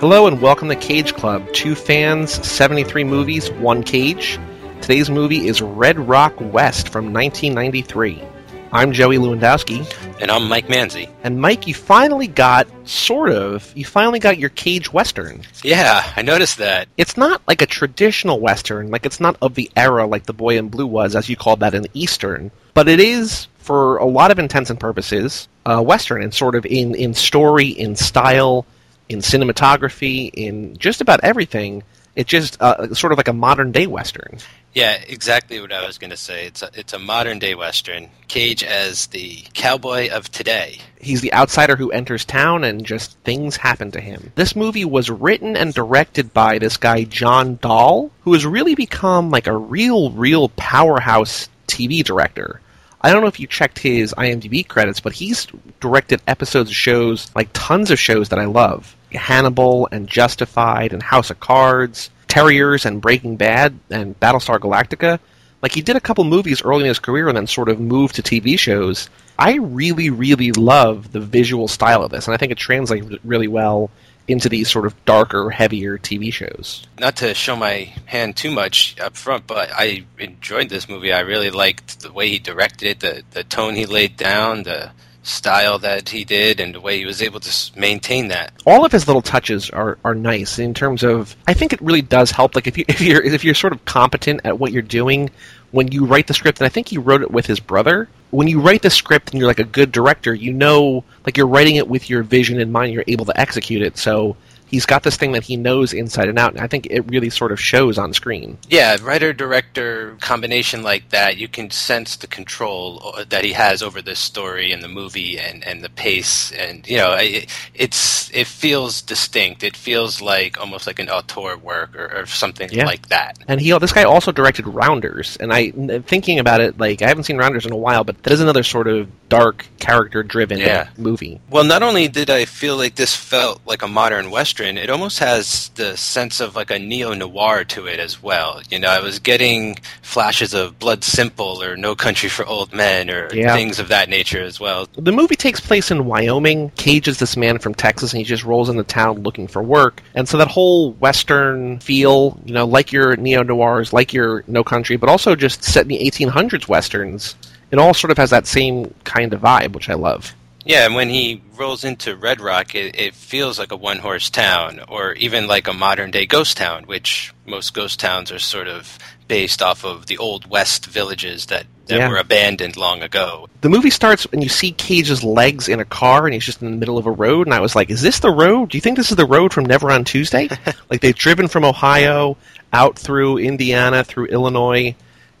Hello and welcome to Cage Club. Two fans, 73 movies, one cage. Today's movie is Red Rock West from 1993. I'm Joey Lewandowski. And I'm Mike Manzi. And Mike, you finally got, sort of, you finally got your Cage Western. Yeah, I noticed that. It's not like a traditional Western, like it's not of the era like The Boy in Blue was, as you called that an Eastern. But it is, for a lot of intents and purposes, a Western, and sort of in, in story, in style, in cinematography, in just about everything. It's just uh, sort of like a modern day Western. Yeah, exactly what I was going to say. It's a, it's a modern day Western. Cage as the cowboy of today. He's the outsider who enters town and just things happen to him. This movie was written and directed by this guy, John Dahl, who has really become like a real, real powerhouse TV director. I don't know if you checked his IMDb credits, but he's directed episodes of shows, like tons of shows that I love. Hannibal and Justified and House of Cards, Terriers and Breaking Bad and Battlestar Galactica. Like he did a couple movies early in his career and then sort of moved to TV shows. I really, really love the visual style of this, and I think it translates really well into these sort of darker, heavier TV shows. Not to show my hand too much up front, but I enjoyed this movie. I really liked the way he directed it, the the tone he laid down, the style that he did and the way he was able to maintain that. All of his little touches are, are nice in terms of I think it really does help like if you if you're if you're sort of competent at what you're doing when you write the script and I think he wrote it with his brother when you write the script and you're like a good director you know like you're writing it with your vision in mind you're able to execute it so he's got this thing that he knows inside and out, and I think it really sort of shows on screen. Yeah, writer director combination like that, you can sense the control uh, that he has over this story and the movie and, and the pace, and you know, it, it's it feels distinct. It feels like almost like an auteur work or, or something yeah. like that. And he this guy also directed Rounders, and I thinking about it, like I haven't seen Rounders in a while, but that is another sort of dark character driven yeah. movie. Well, not only did I feel like this felt like a modern western it almost has the sense of like a neo noir to it as well. You know, I was getting flashes of Blood Simple or No Country for Old Men or yeah. things of that nature as well. The movie takes place in Wyoming. Cage is this man from Texas, and he just rolls into town looking for work. And so that whole Western feel, you know, like your neo noirs, like your No Country, but also just set in the 1800s Westerns. It all sort of has that same kind of vibe, which I love. Yeah, and when he rolls into Red Rock, it, it feels like a one horse town, or even like a modern day ghost town, which most ghost towns are sort of based off of the old West villages that, that yeah. were abandoned long ago. The movie starts and you see Cage's legs in a car and he's just in the middle of a road, and I was like, is this the road? Do you think this is the road from Never on Tuesday? like they've driven from Ohio out through Indiana, through Illinois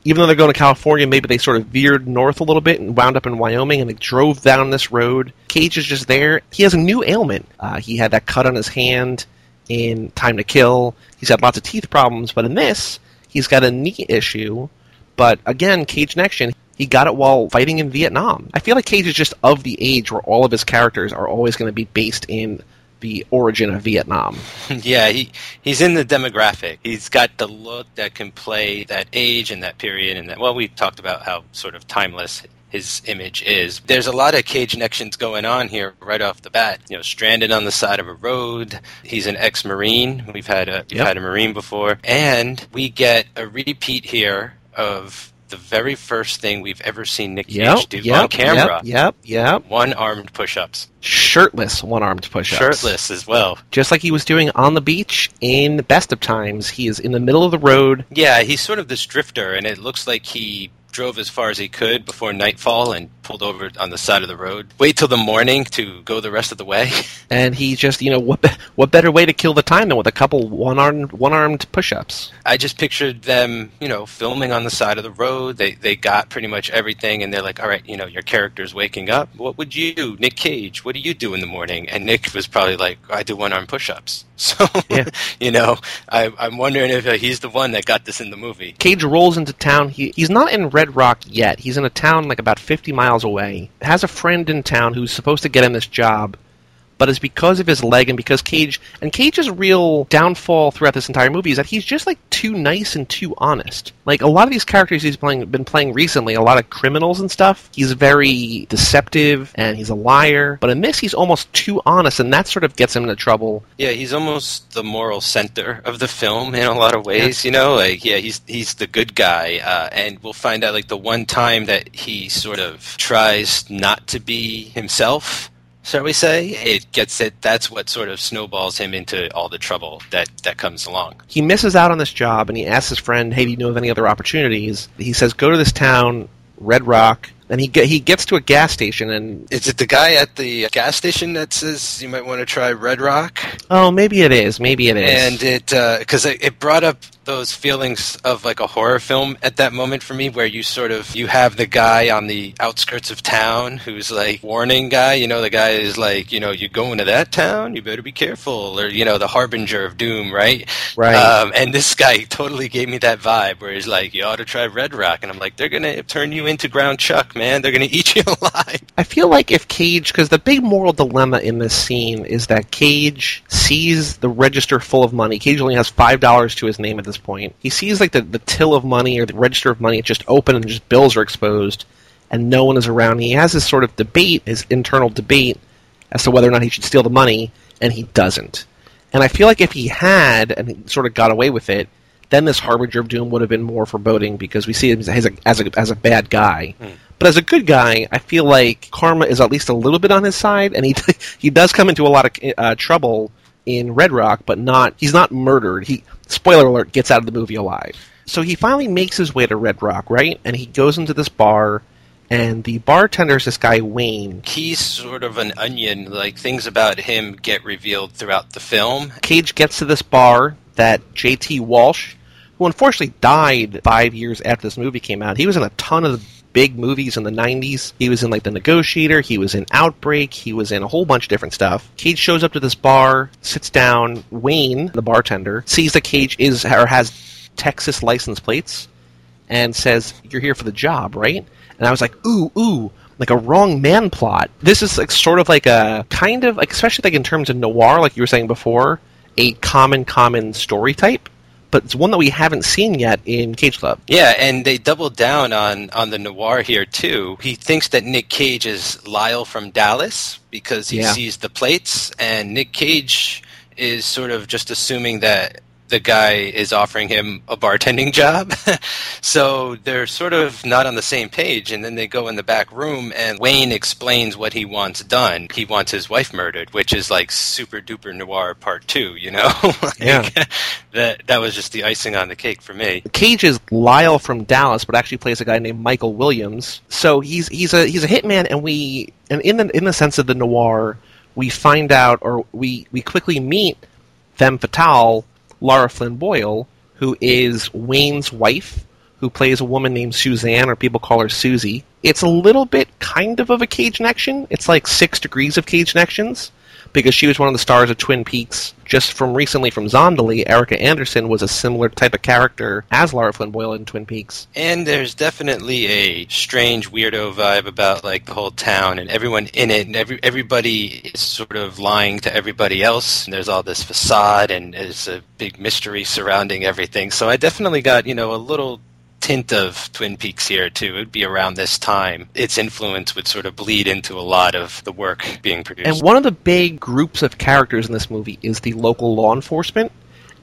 even though they're going to California, maybe they sort of veered north a little bit and wound up in Wyoming, and they drove down this road. Cage is just there. He has a new ailment. Uh, he had that cut on his hand in Time to Kill. He's had lots of teeth problems, but in this, he's got a knee issue. But again, Cage Connection, he got it while fighting in Vietnam. I feel like Cage is just of the age where all of his characters are always going to be based in the origin of Vietnam. yeah, he he's in the demographic. He's got the look that can play that age and that period and that well we talked about how sort of timeless his image is. There's a lot of cage connections going on here right off the bat. You know, stranded on the side of a road. He's an ex-marine. We've had a we've yep. had a marine before, and we get a repeat here of the very first thing we've ever seen Nick Cage yep, do yep, on camera. Yep, yep, yep. One armed push ups. Shirtless one armed push ups. Shirtless as well. Just like he was doing on the beach in Best of Times. He is in the middle of the road. Yeah, he's sort of this drifter, and it looks like he drove as far as he could before nightfall and pulled over on the side of the road. Wait till the morning to go the rest of the way. And he just, you know, what what better way to kill the time than with a couple one armed one armed push ups? I just pictured them, you know, filming on the side of the road. They they got pretty much everything, and they're like, all right, you know, your character's waking up. What would you do, Nick Cage? What do you do in the morning? And Nick was probably like, I do one armed push ups. So, yeah. you know, I, I'm wondering if uh, he's the one that got this in the movie. Cage rolls into town. He he's not in Red Rock yet. He's in a town like about 50 miles away. Has a friend in town who's supposed to get him this job, but it's because of his leg and because Cage and Cage's real downfall throughout this entire movie is that he's just like too nice and too honest. Like a lot of these characters he's playing been playing recently, a lot of criminals and stuff. He's very deceptive and he's a liar, but in this he's almost too honest, and that sort of gets him into trouble. Yeah, he's almost the moral center of the film in a lot of ways. Yeah. You know, like yeah, he's he's the good guy, uh, and we'll find out like the one time that he sort of tries not to be himself shall we say, it gets it. That's what sort of snowballs him into all the trouble that that comes along. He misses out on this job, and he asks his friend, "Hey, do you know of any other opportunities?" He says, "Go to this town, Red Rock." And he get, he gets to a gas station, and is it the guy at the gas station that says you might want to try Red Rock? Oh, maybe it is. Maybe it is. And it because uh, it brought up those feelings of like a horror film at that moment for me where you sort of you have the guy on the outskirts of town who's like warning guy you know the guy is like you know you going to that town you better be careful or you know the harbinger of doom right right um, and this guy totally gave me that vibe where he's like you ought to try red rock and i'm like they're gonna turn you into ground chuck man they're gonna eat you alive i feel like if cage because the big moral dilemma in this scene is that cage sees the register full of money cage only has five dollars to his name at this point. He sees like the, the till of money or the register of money, it's just open and just bills are exposed and no one is around. He has this sort of debate, his internal debate, as to whether or not he should steal the money, and he doesn't. And I feel like if he had and he sort of got away with it, then this harbinger of doom would have been more foreboding because we see him as a as a, as a bad guy. Mm. But as a good guy, I feel like karma is at least a little bit on his side, and he he does come into a lot of uh, trouble in Red Rock, but not he's not murdered. He spoiler alert gets out of the movie alive. So he finally makes his way to Red Rock, right? And he goes into this bar and the bartender is this guy Wayne. He's sort of an onion. Like things about him get revealed throughout the film. Cage gets to this bar that J.T. Walsh, who unfortunately died five years after this movie came out, he was in a ton of big movies in the 90s. He was in like The Negotiator, he was in Outbreak, he was in a whole bunch of different stuff. Cage shows up to this bar, sits down. Wayne, the bartender, sees that Cage is or has Texas license plates and says, "You're here for the job, right?" And I was like, "Ooh, ooh." Like a wrong man plot. This is like sort of like a kind of especially like in terms of noir, like you were saying before, a common common story type but it's one that we haven't seen yet in Cage Club. Yeah, and they doubled down on on the noir here too. He thinks that Nick Cage is Lyle from Dallas because he yeah. sees the plates, and Nick Cage is sort of just assuming that the guy is offering him a bartending job. so they're sort of not on the same page. And then they go in the back room, and Wayne explains what he wants done. He wants his wife murdered, which is like super duper noir part two, you know? like, yeah. that, that was just the icing on the cake for me. Cage is Lyle from Dallas, but actually plays a guy named Michael Williams. So he's, he's, a, he's a hitman, and we, and in the, in the sense of the noir, we find out, or we, we quickly meet femme fatale Lara Flynn Boyle, who is Wayne's wife, who plays a woman named Suzanne, or people call her Susie. It's a little bit kind of of a cage connection. It's like six degrees of cage connections because she was one of the stars of Twin Peaks. Just from recently from Zandalee, Erika Anderson was a similar type of character as Lara Flynn Boyle in Twin Peaks. And there's definitely a strange weirdo vibe about like the whole town and everyone in it, and every everybody is sort of lying to everybody else. And there's all this facade, and there's a big mystery surrounding everything. So I definitely got you know a little tint of Twin Peaks here too. It would be around this time. Its influence would sort of bleed into a lot of the work being produced. And one of the big groups of characters in this movie is the local law enforcement.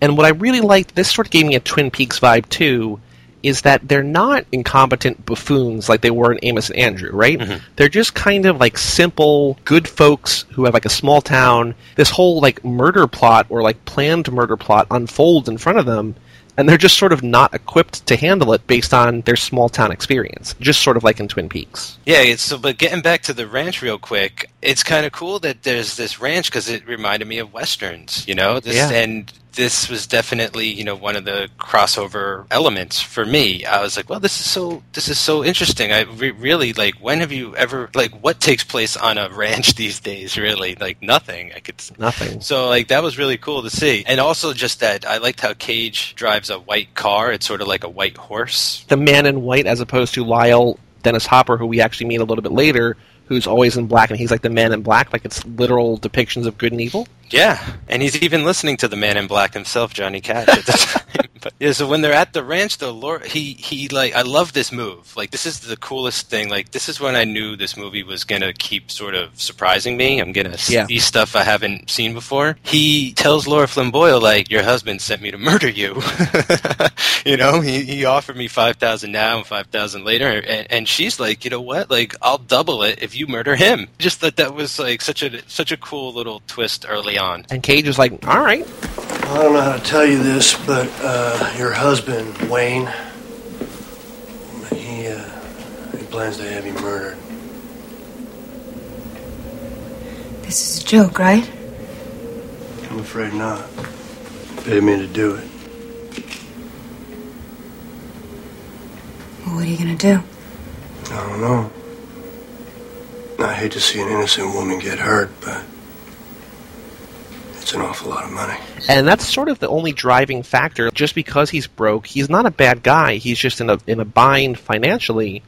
And what I really liked, this sort of gave me a Twin Peaks vibe too, is that they're not incompetent buffoons like they were in Amos and Andrew, right? Mm-hmm. They're just kind of like simple, good folks who have like a small town. This whole like murder plot or like planned murder plot unfolds in front of them, and they're just sort of not equipped to handle it based on their small town experience, just sort of like in Twin Peaks. Yeah, so but getting back to the ranch real quick, it's kind of cool that there's this ranch because it reminded me of westerns, you know. This, yeah. And this was definitely you know one of the crossover elements for me. I was like, well, this is so this is so interesting. I re- really like. When have you ever like what takes place on a ranch these days? Really, like nothing. I could nothing. So like that was really cool to see, and also just that I liked how Cage drives a white car. It's sort of like a white horse. The man in white, as opposed to Lyle Dennis Hopper, who we actually meet a little bit later, who's always in black, and he's like the man in black, like it's literal depictions of good and evil. Yeah, and he's even listening to the man in black himself, Johnny Cash, at the time. Yeah, so when they're at the ranch, though, Lord, he he like I love this move. Like this is the coolest thing. Like this is when I knew this movie was gonna keep sort of surprising me. I'm gonna Yeah. see stuff I haven't seen before. He tells Lara Flynn Boyle like, "Your husband sent me to murder you." you know, he he offered me five thousand now and five thousand later, and, and she's like, "You know what? Like I'll double it if you murder him." Just that that was like such a such a cool little twist early on. And Cage is like, all right, I don't know how to tell you this, but uh, your husband, Wayne, he, uh, he plans to have you murdered. This is a joke, right? I'm afraid not. Paid me to do it. Well, what are you gonna do? I don't know. I hate to see an innocent woman get hurt, but it's an awful lot of money. and that's sort of the only driving factor. Just because he's broke, he's not a bad guy. He's just in a in a bind financially,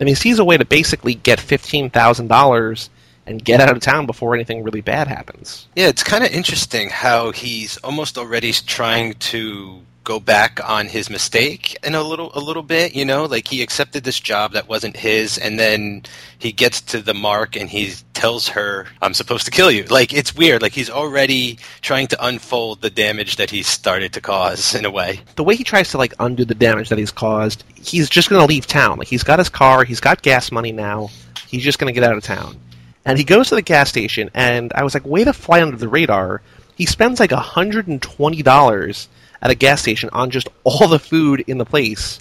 and he sees a way to basically get fifteen thousand dollars and get out of town before anything really bad happens. Yeah, it's kind of interesting how he's almost already trying to go back on his mistake in a little a little bit, you know, like he accepted this job that wasn't his and then he gets to the mark and he tells her I'm supposed to kill you. Like it's weird, like he's already trying to unfold the damage that he started to cause in a way. the way he tries to like undo the damage that he's caused, he's just going to leave town. Like he's got his car, he's got gas money now. He's just going to get out of town. And he goes to the gas station, and I was like, way to fly under the radar. He spends like $120 at a gas station on just all the food in the place,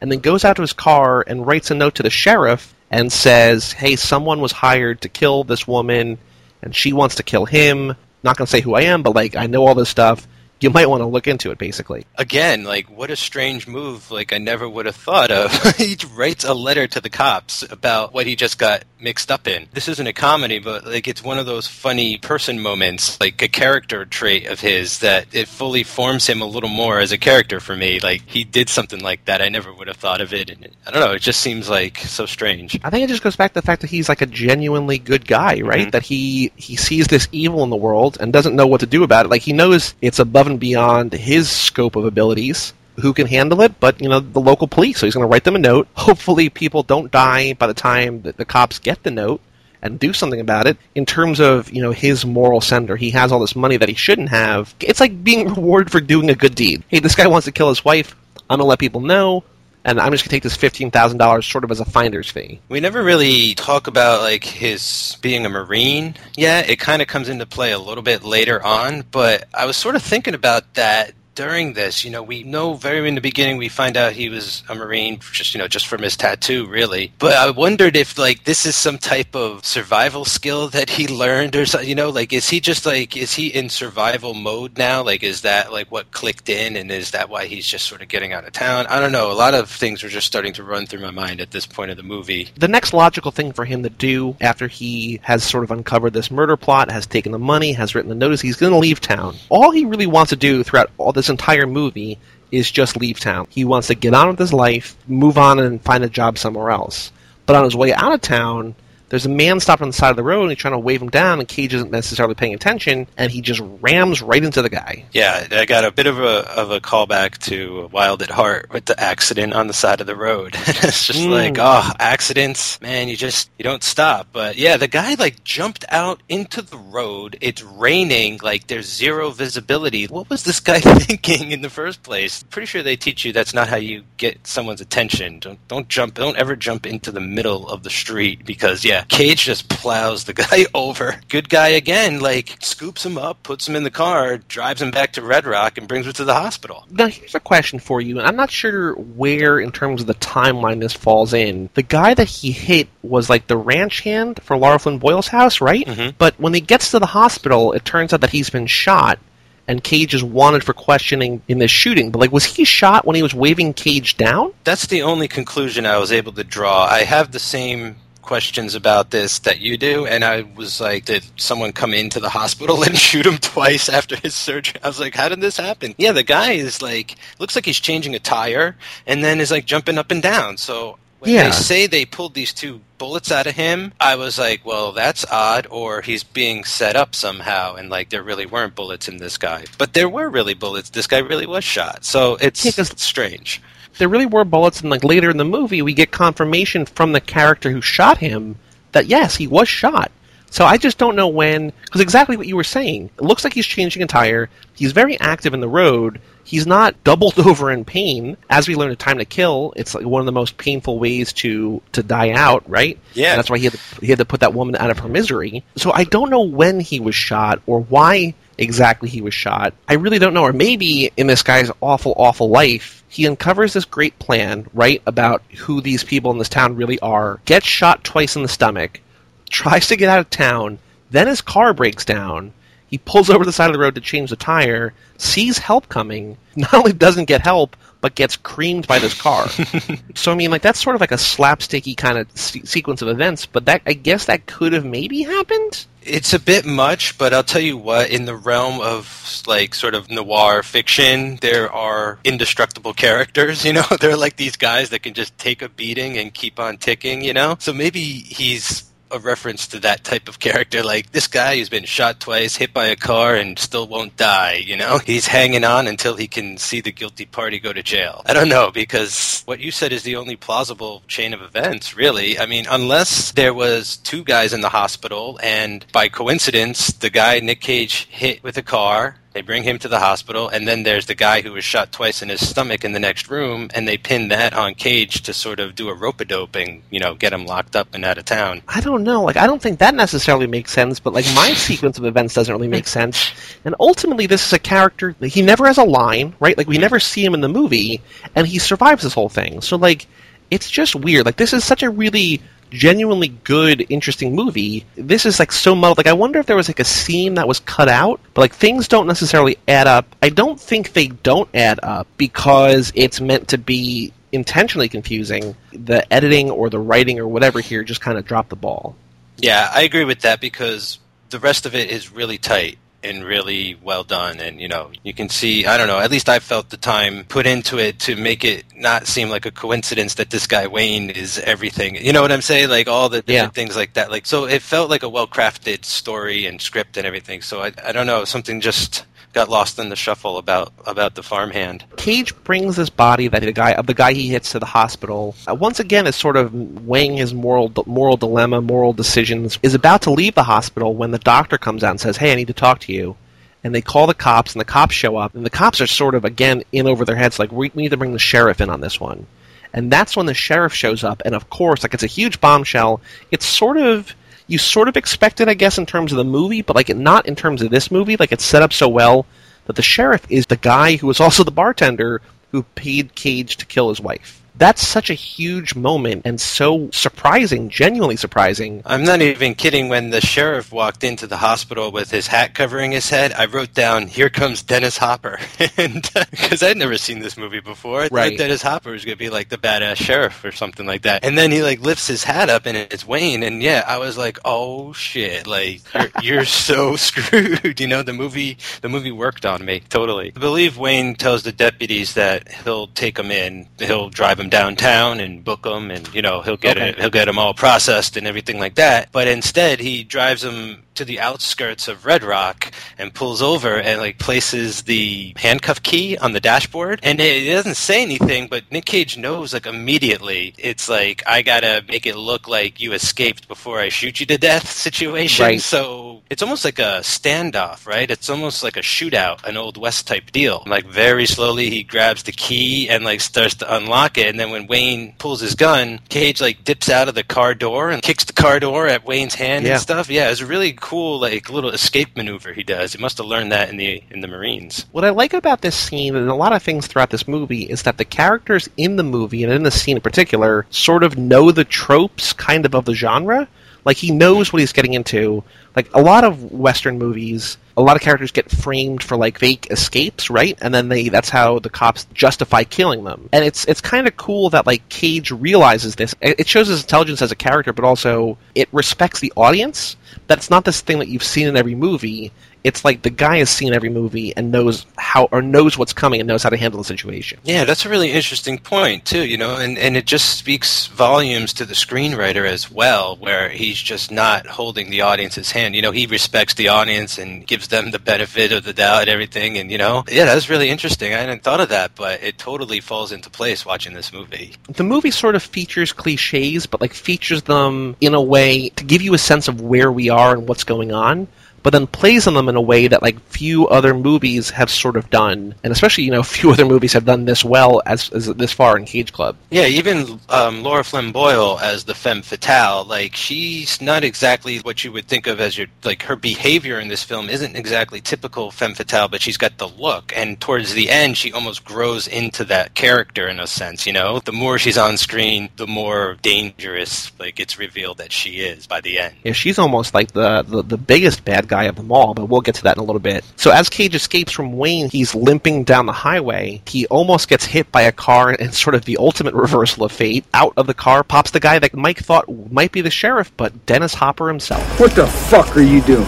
and then goes out to his car and writes a note to the sheriff and says, hey, someone was hired to kill this woman, and she wants to kill him. Not going to say who I am, but like, I know all this stuff. You might want to look into it, basically. Again, like what a strange move like I never would have thought of. he writes a letter to the cops about what he just got mixed up in. This isn't a comedy, but like it's one of those funny person moments, like a character trait of his that it fully forms him a little more as a character for me. Like he did something like that. I never would have thought of it and it, I don't know, it just seems like so strange. I think it just goes back to the fact that he's like a genuinely good guy, right? Mhm. That he he sees this evil in the world and doesn't know what to do about it. Like he knows it's above and beyond his scope of abilities. Who can handle it? But you know the local police. So he's going to write them a note. Hopefully, people don't die by the time that the cops get the note and do something about it. In terms of you know his moral center, he has all this money that he shouldn't have. It's like being rewarded for doing a good deed. Hey, this guy wants to kill his wife. I'm gonna let people know. And I'm just gonna take this fifteen thousand dollars sort of as a finder's fee. We never really talk about like his being a marine yet. It kind of comes into play a little bit later on, but I was sort of thinking about that during this. You know, we know very in the beginning we find out he was a marine just you know just from his tattoo, really. But I wondered if like this is some type of survival skill that he learned or something. You know, like is he just like is he in survival mode now? Like is that like what clicked in, and is that why he's just sort of getting out of town? I don't know. A lot of things are just starting to run through my mind at this point of the movie. the next logical thing for him to do after he has sort of uncovered this murder plot, has taken the money, has written the notice, he's going to leave town. All he really wants to do throughout all this entire movie is just leave town. He wants to get on with his life, move on, and find a job somewhere else. But on his way out of town, there's a man stopped on the side of the road and he's trying to wave him down, and Cage isn't necessarily paying attention, and he just rams right into the guy. Yeah, I got a bit of a of a callback to Wild at Heart with the accident on the side of the road. it's just Mm. like, oh, accidents, man, you just you don't stop. But yeah, the guy like jumped out into the road. It's raining, like there's zero visibility. What was this guy thinking in the first place? Pretty sure they teach you that's not how you get someone's attention. Don't don't jump don't ever jump into the middle of the street because yeah, Cage just plows the guy over. Good guy again, like scoops him up, puts him in the car, drives him back to Red Rock and brings him to the hospital. Now, here's a question for you, and I'm not sure where, in terms of the timeline, this falls in. The guy that he hit was like the ranch hand for Lara Flynn Boyle's house, right? Mhm. But when he gets to the hospital, it turns out that he's been shot, and Cage is wanted for questioning in this shooting. But like, was he shot when he was waving Cage down? That's the only conclusion I was able to draw. I have the same questions about this that you do, and I was like, did someone come into the hospital and shoot him twice after his surgery? I was like, how did this happen? Yeah, the guy is like, looks like he's changing a tire, and then is like jumping up and down. So When Yeah. they say they pulled these two bullets out of him, I was like, well, that's odd, or he's being set up somehow, and like there really weren't bullets in this guy. But there were really bullets. This guy really was shot. So it's Yeah, 'cause- strange. There really were bullets, and like later in the movie, we get confirmation from the character who shot him that yes, he was shot. So I just don't know when, because exactly what you were saying. It looks like he's changing a tire. He's very active in the road. He's not doubled over in pain. As we learned in Time to Kill, it's like one of the most painful ways to to die out, right? Yeah. And that's why he had to, he had to put that woman out of her misery. So I don't know when he was shot or why exactly he was shot. I really don't know. Or maybe in this guy's awful, awful life, he uncovers this great plan, right, about who these people in this town really are, gets shot twice in the stomach, tries to get out of town, then his car breaks down. He pulls over the side of the road to change the tire, sees help coming, not only doesn't get help, but gets creamed by this car. so I mean, like that's sort of like a slapsticky kind of se- sequence of events. But that I guess that could have maybe happened. It's a bit much, but I'll tell you what, in the realm of like sort of noir fiction, there are indestructible characters, you know? They're like these guys that can just take a beating and keep on ticking, you know? So maybe he's a reference to that type of character, like this guy who's been shot twice, hit by a car, and still won't die, you know? He's hanging on until he can see the guilty party go to jail. I don't know, because what you said is the only plausible chain of events, really. I mean, unless there was two guys in the hospital, and by coincidence, the guy Nick Cage hit with a car, they bring him to the hospital, and then there's the guy who was shot twice in his stomach in the next room, and they pin that on Cage to sort of do a rope a dope and, you know, get him locked up and out of town. I don't know. Like I don't think that necessarily makes sense. But like my sequence of events doesn't really make sense. And ultimately, this is a character. Like, he never has a line, right? Like we mm-hmm. never see him in the movie, and he survives this whole thing. So like, it's just weird. Like this is such a really genuinely good, interesting movie. This is like so muddled. Like I wonder if there was like a scene that was cut out, but like things don't necessarily add up. I don't think they don't add up because it's meant to be intentionally confusing. The editing or the writing or whatever here just kind of dropped the ball. Yeah, I agree with that because the rest of it is really tight and really well done. And you know you can see i don't know at least i felt the time put into it to make it not seem like a coincidence that this guy wayne is everything. You know what i'm saying? Like all the different Yeah. things like that. Like so it felt like a well crafted story and script and everything. So I, I don't know something just got lost in the shuffle about about the farmhand Cage brings this body that the guy of the guy he hits to the hospital. Uh, once again, is sort of weighing his moral moral dilemma, moral decisions. Is about to leave the hospital when the doctor comes out and says, "Hey, I need to talk to you." And they call the cops, and the cops show up, and the cops are sort of again in over their heads, like we, we need to bring the sheriff in on this one. And that's when the sheriff shows up, and of course, like it's a huge bombshell. It's sort of you sort of expect it, I guess, in terms of the movie, but like not in terms of this movie. Like it's set up so well that the sheriff is the guy who was also the bartender who paid Cage to kill his wife. That's such a huge moment and so surprising, genuinely surprising. I'm not even kidding. When the sheriff walked into the hospital with his hat covering his head, I wrote down, "Here comes Dennis Hopper," and uh, because I'd never seen this movie before, I Right. thought Dennis Hopper was gonna be like the badass sheriff or something like that. And then he like lifts his hat up and it's Wayne, and yeah, I was like, "Oh shit!" Like you're, you're so screwed. You know, the movie the movie worked on me totally. I believe Wayne tells the deputies that he'll take them in, he'll drive them downtown and book them, and you know he'll get Okay. it, he'll get them all processed and everything like that. But instead, he drives them to the outskirts of Red Rock and pulls over and like places the handcuff key on the dashboard. And it, it doesn't say anything, but Nick Cage knows like immediately. It's like I gotta make it look like you escaped before I shoot you to death situation. Right. So it's almost like a standoff, right? It's almost like a shootout, an old west type deal. Like very slowly, he grabs the key and like starts to unlock it. And then when Wayne pulls his gun, Cage like dips out of the car door and kicks the car door at Wayne's hand Yeah. and stuff. Yeah, it's a really cool like little escape maneuver he does. He must have learned that in the in the Marines. What I like about this scene and a lot of things throughout this movie is that the characters in the movie and in this scene in particular sort of know the tropes kind of of the genre. Like he knows what he's getting into. Like a lot of western movies, a lot of characters get framed for like fake escapes, right? And then they that's how the cops justify killing them. And it's it's kind of cool that like Cage realizes this. It shows his intelligence as a character, but also it respects the audience. That's not this thing that you've seen in every movie. It's like the guy has seen every movie and knows how or knows what's coming and knows how to handle the situation. Yeah, that's a really interesting point too, you know, and, and it just speaks volumes to the screenwriter as well, where he's just not holding the audience's hand. And you know, he respects the audience and gives them the benefit of the doubt and everything and you know yeah, that's really interesting. I hadn't thought of that, but it totally falls into place watching this movie. the movie sort of features cliches, but like features them in a way to give you a sense of where we are and what's going on, but then plays on them in a way that like few other movies have sort of done, and especially you know few other movies have done this well as, as this far in Cage Club. Yeah, even um, Lara Flynn Boyle as the femme fatale, like she's not exactly what you would think of as your like her behavior in this film isn't exactly typical femme fatale, but she's got the look, and towards the end, she almost grows into that character in a sense. You know, the more she's on screen, the more dangerous like it's revealed that she is by the end. Yeah, she's almost like the, the, the biggest bad guy of them all, but we'll get to that in a little bit. So as Cage escapes from Wayne, he's limping down the highway. He almost gets hit by a car and sort of the ultimate reversal of fate. Out of the car pops the guy that Mike thought might be the sheriff, but Dennis Hopper himself. What the fuck are you doing?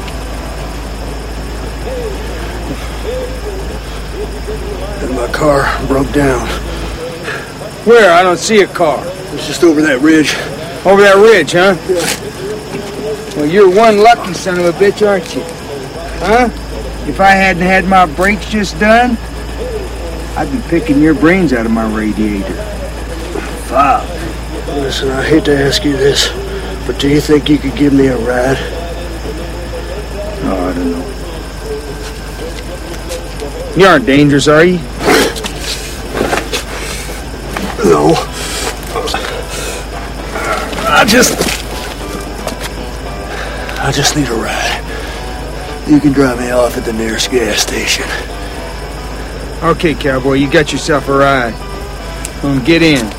And my car broke down. Where? I don't see a car. It's just over that ridge. Over that ridge, huh? Well, you're one lucky son of a bitch, aren't you? Huh? If I hadn't had my brakes just done, I'd be picking your brains out of my radiator. Fuck. Listen, I hate to ask you this, but do you think you could give me a ride? Oh, I don't know. You aren't dangerous, are you? No. I just. I just need a ride. You can drive me off at the nearest gas station. Okay, cowboy, you got yourself a ride. Um, get in.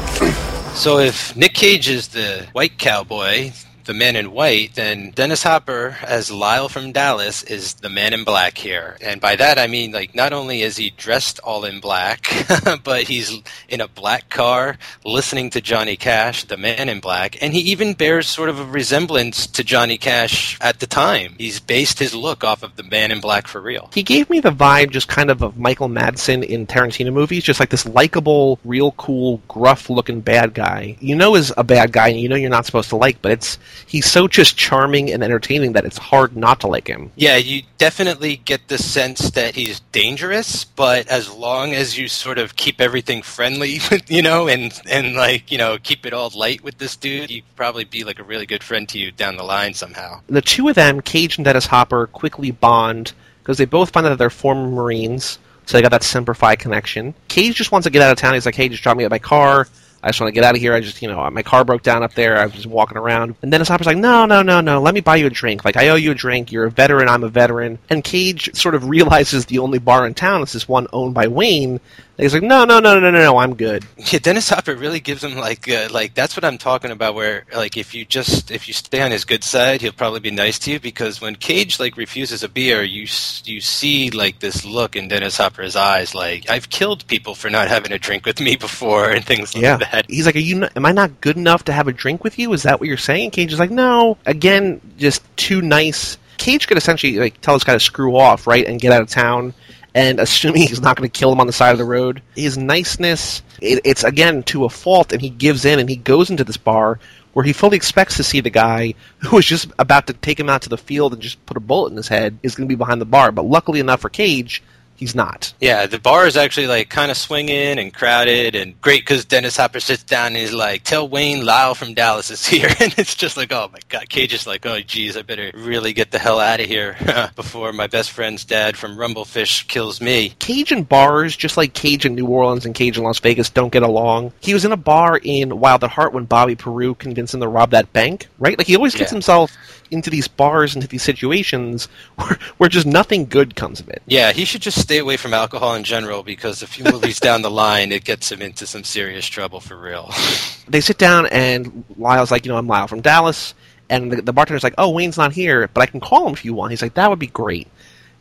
So if Nick Cage is the white cowboy, the man in white, then Dennis Hopper as Lyle from Dallas is the man in black here. And by that I mean like not only is he dressed all in black, but he's in a black car listening to Johnny Cash, the man in black, and he even bears sort of a resemblance to Johnny Cash at the time. He's based his look off of the man in black for real. He gave me the vibe just kind of of Michael Madsen in Tarantino movies, just like this likable, real cool, gruff looking bad guy. You know is a bad guy and you know you're not supposed to like, but it's he's so just charming and entertaining that it's hard not to like him. Yeah, you definitely get the sense that he's dangerous, but as long as you sort of keep everything friendly, you know, and and like you know keep it all light with this dude, he'd probably be like a really good friend to you down the line somehow. The two of them, Cage and Dennis Hopper, quickly bond because they both find out that they're former Marines, so they got that Semper Fi connection. Cage just wants to get out of town. He's like, "Hey, just drop me at my car." I just want to get out of here. I just, you know, my car broke down up there. I was just walking around. And Dennis Hopper's like, no, no, no, no. Let me buy you a drink. Like, I owe you a drink. You're a veteran. I'm a veteran. And Cage sort of realizes the only bar in town is this one owned by Wayne. And he's like, no, no, no, no, no, no. I'm good. Yeah, Dennis Hopper really gives him like uh, like that's what I'm talking about. Where like if you just if you stay on his good side, he'll probably be nice to you. Because when Cage like refuses a beer, you you see like this look in Dennis Hopper's eyes, like I've killed people for not having a drink with me before and things like Yeah. that. He's like, are you? Am I not good enough to have a drink with you? Is that what you're saying? Cage is like, no. Again, just too nice. Cage could essentially like tell this guy to screw off, right, and get out of town. And assuming he's not going to kill him on the side of the road, his niceness, it, it's again to a fault, and he gives in and he goes into this bar where he fully expects to see the guy who was just about to take him out to the field and just put a bullet in his head is going to be behind the bar. But luckily enough for Cage, he's not. Yeah, the bar is actually like kind of swinging and crowded and great because Dennis Hopper sits down and he's like, "Tell Wayne Lyle from Dallas is here," and it's just like, "Oh my god!" Cage is like, "Oh geez, I better really get the hell out of here before my best friend's dad from Rumble Fish kills me." Cage and bars, just like Cage in New Orleans and Cage in Las Vegas, don't get along. He was in a bar in Wild at Heart when Bobby Peru convinced him to rob that bank, right? Like he always gets Yeah. himself into these bars, into these situations where, where just nothing good comes of it. Yeah, he should just stay away from alcohol in general because a few movies down the line, it gets him into some serious trouble for real. They sit down and Lyle's like, you know, I'm Lyle from Dallas. And the, the bartender's like, oh, Wayne's not here, but I can call him if you want. He's like, that would be great.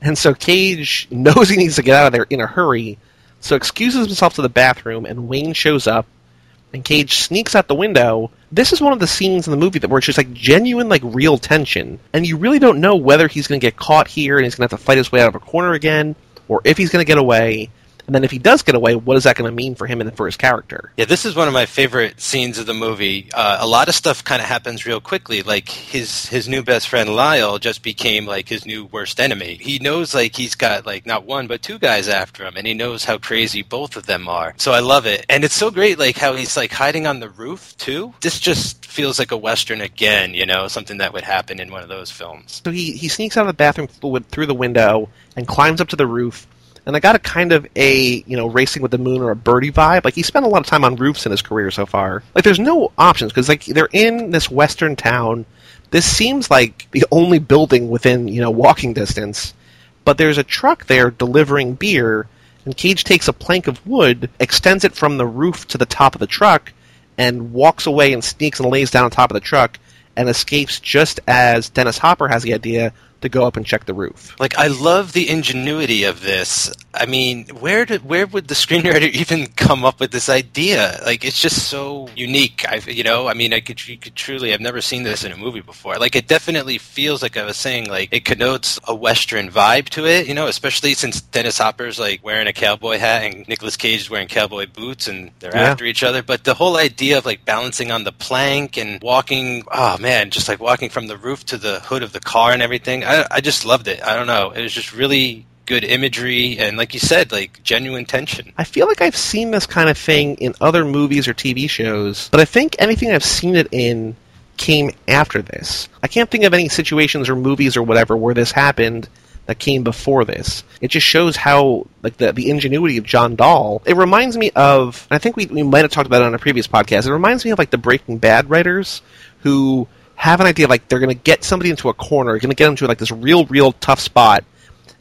And so Cage knows he needs to get out of there in a hurry, so excuses himself to the bathroom, and Wayne shows up, and Cage sneaks out the window. This is one of the scenes in the movie that where it's just like genuine, like real tension, and you really don't know whether he's going to get caught here and he's going to have to fight his way out of a corner again, or if he's going to get away. And then if he does get away, what is that going to mean for him and for his character? Yeah, this is one of my favorite scenes of the movie. Uh, a lot of stuff kind of happens real quickly. Like his his new best friend Lyle just became like his new worst enemy. He knows like he's got like not one but two guys after him, and he knows how crazy both of them are. So I love it, and it's so great like how he's like hiding on the roof too. This just feels like a western again. You know, something that would happen in one of those films. So he, he sneaks out of the bathroom through the window and climbs up to the roof and I got a kind of a you know racing with the moon or a Birdy vibe. Like he spent a lot of time on roofs in his career so far. Like there's no options because like they're in this western town. This seems like the only building within you know walking distance, but there's a truck there delivering beer. And Cage takes a plank of wood, extends it from the roof to the top of the truck, and walks away and sneaks and lays down on top of the truck and escapes just as Dennis Hopper has the idea to go up and check the roof. Like I love the ingenuity of this. I mean, where did where would the screenwriter even come up with this idea? Like it's just so unique. I you know, I mean, I could you could truly I've never seen this in a movie before. Like it definitely feels like I was saying like it connotes a western vibe to it, you know, especially since Dennis Hopper's like wearing a cowboy hat and Nicolas Cage is wearing cowboy boots and they're yeah. after each other, but the whole idea of like balancing on the plank and walking, oh man, just like walking from the roof to the hood of the car and everything. I, I just loved it. I don't know. It was just really good imagery and like you said like genuine tension i feel like i've seen this kind of thing in other movies or tv shows but i think anything i've seen it in came after this i can't think of any situations or movies or whatever where this happened that came before this it just shows how like the, the ingenuity of john dahl it reminds me of i think we, we might have talked about it on a previous podcast it reminds me of like the breaking bad writers who have an idea like they're going to get somebody into a corner, going to get them to like this real, real tough spot,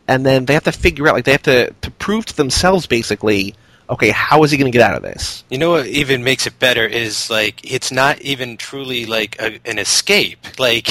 and then they have to figure out like they have to to prove to themselves basically okay, how is he going to get out of this? You know what even makes it better is like it's not even truly like a, an escape. Like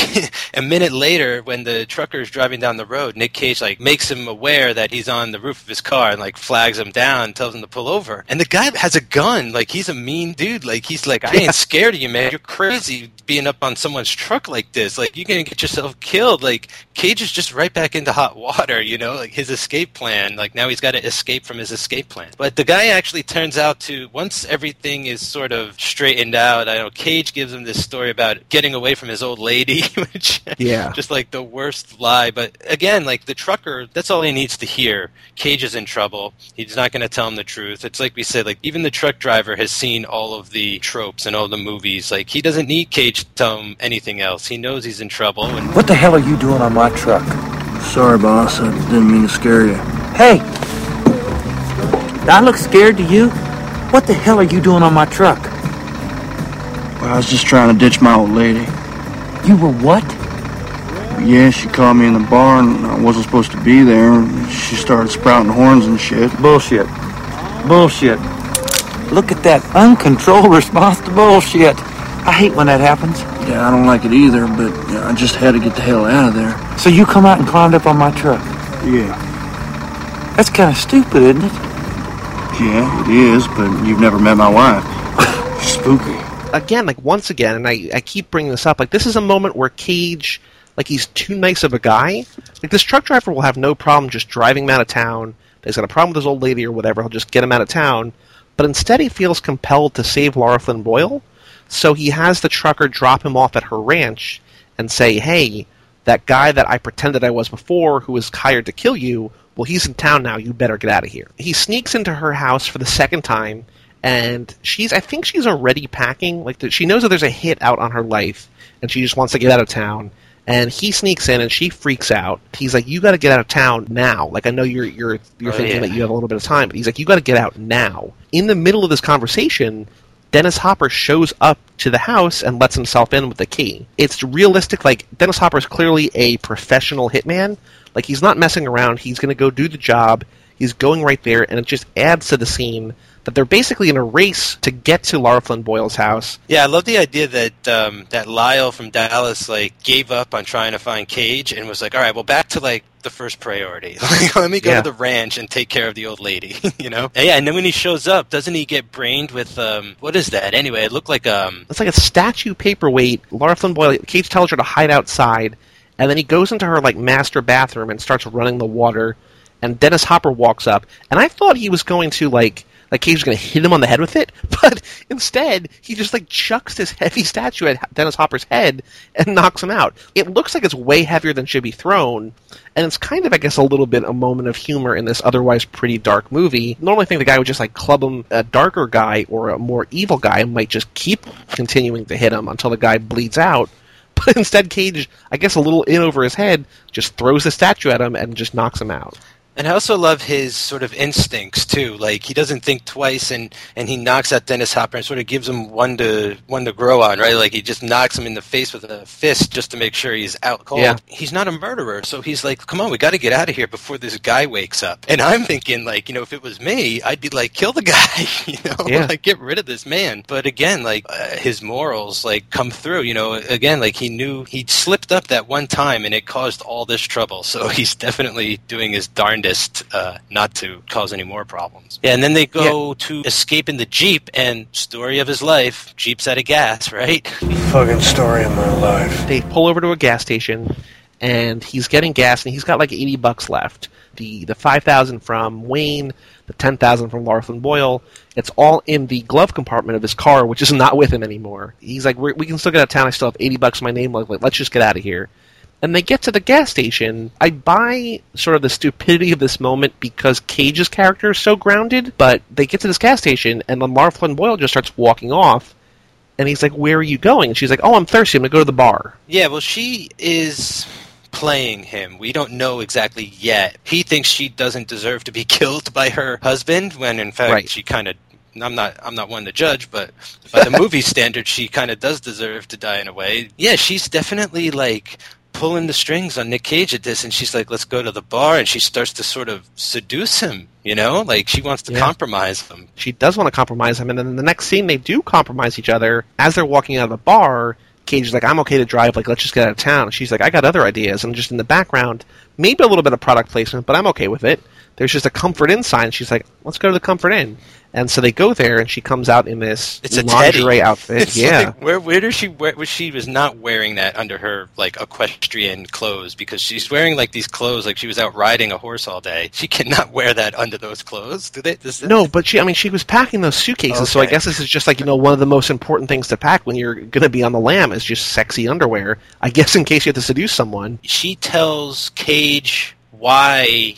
a minute later, when the trucker is driving down the road, Nick Cage like makes him aware that he's on the roof of his car and like flags him down, and tells him to pull over. And the guy has a gun. Like he's a mean dude. Like he's like, I ain't scared of you, man. You're crazy being up on someone's truck like this. Like you're gonna get yourself killed. Like Cage is just right back into hot water. You know, like his escape plan. Like now he's got to escape from his escape plan. But the guy actually turns out to once everything is sort of straightened out. I know Cage gives him this story about getting away from his old lady, which yeah, just like the worst lie. But again, like the trucker, that's all he needs to hear. Cage is in trouble. He's not going to tell him the truth. It's like we said, like even the truck driver has seen all of the tropes and all the movies. Like he doesn't need Cage to tell him anything else. He knows he's in trouble. And what the hell are you doing on my truck? Sorry, boss. I didn't mean to scare you. Hey, I look scared to you? What the hell are you doing on my truck? Well, I was just trying to ditch my old lady. You were what? Yeah, she called me in the barn. I wasn't supposed to be there. She started sprouting horns and shit. Bullshit. Bullshit. Look at that uncontrolled response to bullshit. I hate when that happens. Yeah, I don't like it either, but I just had to get the hell out of there. So you come out and climbed up on my truck? Yeah. That's kind of stupid, isn't it? Yeah, it is, but you've never met my wife. Spooky. Again, like once again, and I, I keep bringing this up, like this is a moment where Cage, like he's too nice of a guy. Like this truck driver will have no problem just driving him out of town. He's got a problem with his old lady or whatever. He'll just get him out of town. But instead, he feels compelled to save Lara Flynn Boyle. So he has the trucker drop him off at her ranch and say, "Hey, that guy that I pretended I was before, who was hired to kill you, well, he's in town now. You better get out of here. He sneaks into her house for the second time, and she's, I think she's already packing. Like, the, she knows that there's a hit out on her life, and she just wants to get out of town. And he sneaks in, and she freaks out. He's like, "You got to get out of town now." Like, I know you're you're you're oh, thinking yeah. that you have a little bit of time, but he's like, "You got to get out now." In the middle of this conversation, Dennis Hopper shows up to the house and lets himself in with the key. It's realistic. Like Dennis Hopper is clearly a professional hitman, like he's not messing around. He's going to go do the job. He's going right there, and it just adds to the scene that they're basically in a race to get to Lara Flynn Boyle's house. Yeah, I love the idea that um, that Lyle from Dallas like gave up on trying to find Cage and was like, "All right, well, back to like the first priority. Like, let me go Yeah. to the ranch and take care of the old lady." you know? And yeah, and then when he shows up, doesn't he get brained with um, what is that? Anyway, it looked like um, It's like a statue paperweight. Lara Flynn Boyle, Cage tells her to hide outside, and then he goes into her like master bathroom and starts running the water. And Dennis Hopper walks up, and I thought he was going to like like Cage was going to hit him on the head with it, but instead he just like chucks this heavy statue at Dennis Hopper's head and knocks him out. It looks like it's way heavier than should be thrown, and it's kind of I guess a little bit a moment of humor in this otherwise pretty dark movie. Normally, I think the guy would just like club him. A darker guy or a more evil guy might just keep continuing to hit him until the guy bleeds out. But instead, Cage, I guess a little in over his head, just throws the statue at him and just knocks him out. And I also love his sort of instincts too. Like he doesn't think twice, and, and he knocks out Dennis Hopper and sort of gives him one to one to grow on, right? Like he just knocks him in the face with a fist just to make sure he's out cold. Yeah. He's not a murderer, so he's like, "Come on, we got to get out of here before this guy wakes up." And I'm thinking, like, you know, if it was me, I'd be like, "Kill the guy," you know, Yeah. like get rid of this man. But again, like uh, his morals like come through. You know, again, like he knew he slipped up that one time, and it caused all this trouble. So he's definitely doing his darndest uh, not to cause any more problems. Yeah, and then they go to escape in the jeep, and story of his life: jeep's out of gas, right? Fucking story of my life. They pull over to a gas station, and he's getting gas, and he's got like eighty bucks left. The the five thousand from Wayne, the ten thousand from Lara Boyle. It's all in the glove compartment of his car, which is not with him anymore. He's like, We're, we can still get out of town. I still have eighty bucks in my name. Like, let's just get out of here. And they get to the gas station. I buy sort of the stupidity of this moment because Cage's character is so grounded, but they get to this gas station, and then Lara Flynn Boyle just starts walking off. And he's like, Where are you going? And she's like, Oh, I'm thirsty. I'm going to go to the bar. Yeah, well, she is playing him. We don't know exactly yet. He thinks she doesn't deserve to be killed by her husband, when in fact Right. she kind of. I'm not. I'm not one to judge, but by the movie standard, she kind of does deserve to die in a way. Yeah, she's definitely like pulling the strings on Nick Cage at this, and she's like, "Let's go to the bar," and she starts to sort of seduce him. You know, like she wants to Yeah. compromise him. she does want to compromise him, and then in the next scene they do compromise each other. As they're walking out of the bar, Cage is like, "I'm okay to drive. Like, let's just get out of town." She's like, "I got other ideas." And just in the background, maybe a little bit of product placement, but I'm okay with it. There's just a Comfort Inn sign. She's like, "Let's go to the Comfort Inn." And so they go there, and she comes out in this It's a lingerie teddy. outfit. It's yeah, like, where where does she wear? Was she was not wearing that under her like equestrian clothes because she's wearing like these clothes like she was out riding a horse all day. She cannot wear that under those clothes. Do they? Does No, but she, I mean, she was packing those suitcases, so I guess this is just like, you know, one of the most important things to pack when you're going to be on the lam is just sexy underwear. I guess in case you have to seduce someone. she tells Cage why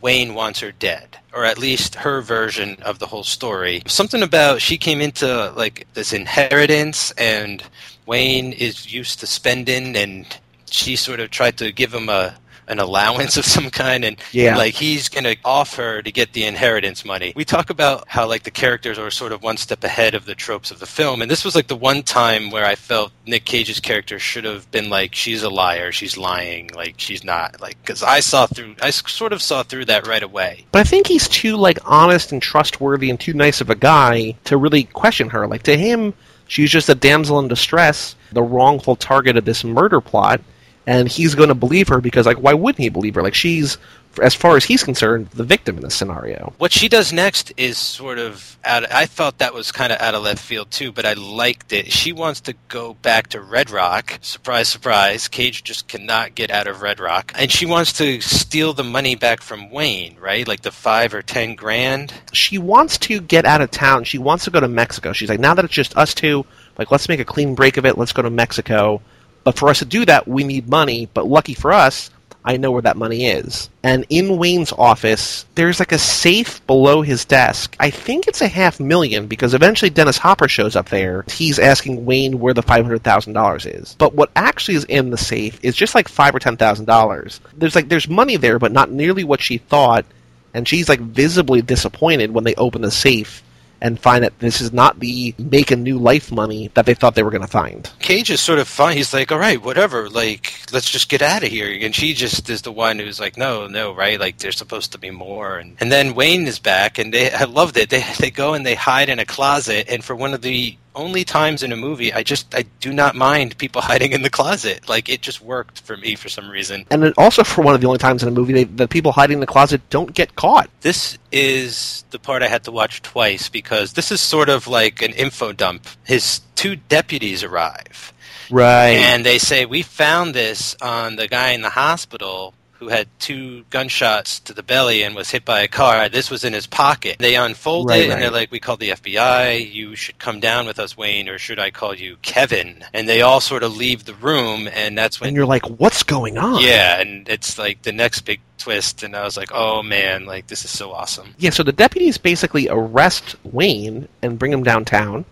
Wayne wants her dead, or at least her version of the whole story. Something about she came into like this inheritance, and Wayne is used to spending, and she sort of tried to give him a an allowance of some kind and Yeah. like he's gonna off her to get the inheritance money we talk about how like the characters are sort of one step ahead of the tropes of the film and this was like the one time where i felt nick cage's character should have been like she's a liar she's lying like she's not like because i saw through I sort of saw through that right away But I think he's too like honest and trustworthy and too nice of a guy to really question her. Like to him, she's just a damsel in distress, the wrongful target of this murder plot, and he's going to believe her because like why wouldn't he believe her? Like she's as far as he's concerned, the victim in this scenario. what she does next is sort of out i thought that was kind of out of left field too but i liked it she wants to go back to red rock surprise surprise cage just cannot get out of red rock and she wants to steal the money back from wayne right like the five or ten grand She wants to get out of town. She wants to go to Mexico. She's like, now that it's just us two, like let's make a clean break of it. Let's go to Mexico. But for us to do that, we need money. But lucky for us, I know where that money is. And in Wayne's office, there's like a safe below his desk. I think it's a half million because eventually Dennis Hopper shows up there. He's asking Wayne where the $500,000 is. But what actually is in the safe is just like five or $10,000. There's like, there's money there, but not nearly what she thought. And she's like visibly disappointed when they open the safe and find that this is not the make a new life money that they thought they were going to find. Cage is sort of fine. He's like, all right, whatever. Like, let's just get out of here. And she just is the one who's like, no, no, right? Like, there's supposed to be more. And, and then Wayne is back, and they, I loved it. They, they go and they hide in a closet, and for one of the only times in a movie I just I do not mind people hiding in the closet. Like it just worked for me for some reason. And also for one of the only times in a movie they, the people hiding in the closet don't get caught. This is the part I had to watch twice because this is sort of like an info dump. His two deputies arrive. Right. And they say, We found this on the guy in the hospital who had two gunshots to the belly and was hit by a car. This was in his pocket. They unfold Right, it and they're like, "We called the FBI. You should come down with us, Wayne, or should I call you Kevin?" And they all sort of leave the room, and that's when and you're like, what's going on? yeah, and it's like the next big twist, and I was like, "Oh man, like this is so awesome." Yeah, so the deputies basically arrest Wayne and bring him downtown.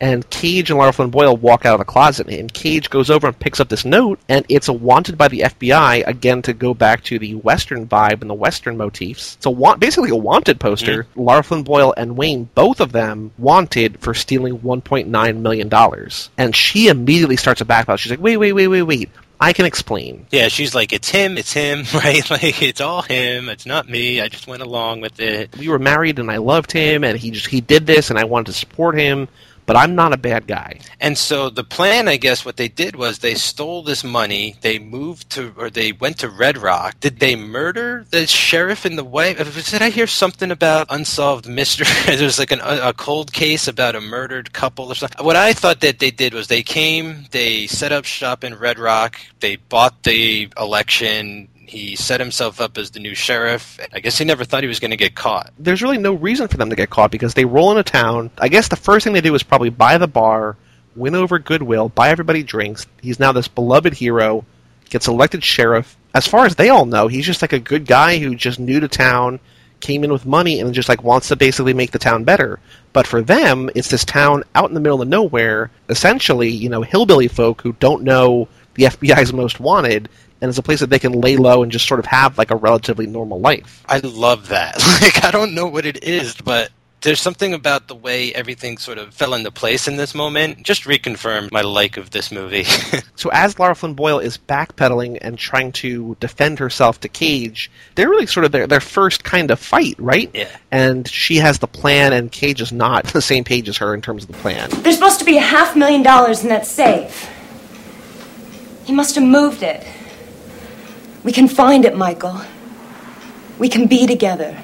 And Cage and Lara Flynn Boyle walk out of the closet, and Cage goes over and picks up this note, and it's a wanted by the FBI, again, to go back to the Western vibe and the Western motifs. It's a want- basically a wanted poster. Mm-hmm. Lara Flynn Boyle and Wayne, both of them, wanted for stealing $1.9 million. And she immediately starts a backpedal. She's like, wait, wait, wait, wait, wait. I can explain. Yeah, she's like, "It's him, it's him, right? Like it's all him. It's not me. I just went along with it." we were married and I loved him and he just he did this and I wanted to support him, but I'm not a bad guy. And so the plan, I guess, what they did was they stole this money. They moved to, or they went to Red Rock. Did they murder the sheriff and the wife? Did I hear something about unsolved mystery? There's like an, a cold case about a murdered couple or something. What I thought that they did was they came, they set up shop in Red Rock, they bought the election. He set himself up as the new sheriff. I guess he never thought he was going to get caught. There's really no reason for them to get caught because they roll into town. I guess the first thing they do is probably buy the bar, win over goodwill, buy everybody drinks. He's now this beloved hero, gets elected sheriff. As far as they all know, he's just like a good guy who just new to town, came in with money and just like wants to basically make the town better. But for them, it's this town out in the middle of nowhere, essentially, you know, hillbilly folk who don't know the FBI's most wanted, and it's a place that they can lay low and just sort of have like a relatively normal life. I love that. Like I don't know what it is, but there's something about the way everything sort of fell into place in this moment. Just reconfirmed my like of this movie. So as Lara Flynn Boyle is backpedaling and trying to defend herself to Cage, they're really sort of their, their first kind of fight, right? Yeah. And she has the plan, and Cage is not the same page as her in terms of the plan. There's supposed to be a half million dollars in that safe. He must have moved it. We can find it, Michael. We can be together.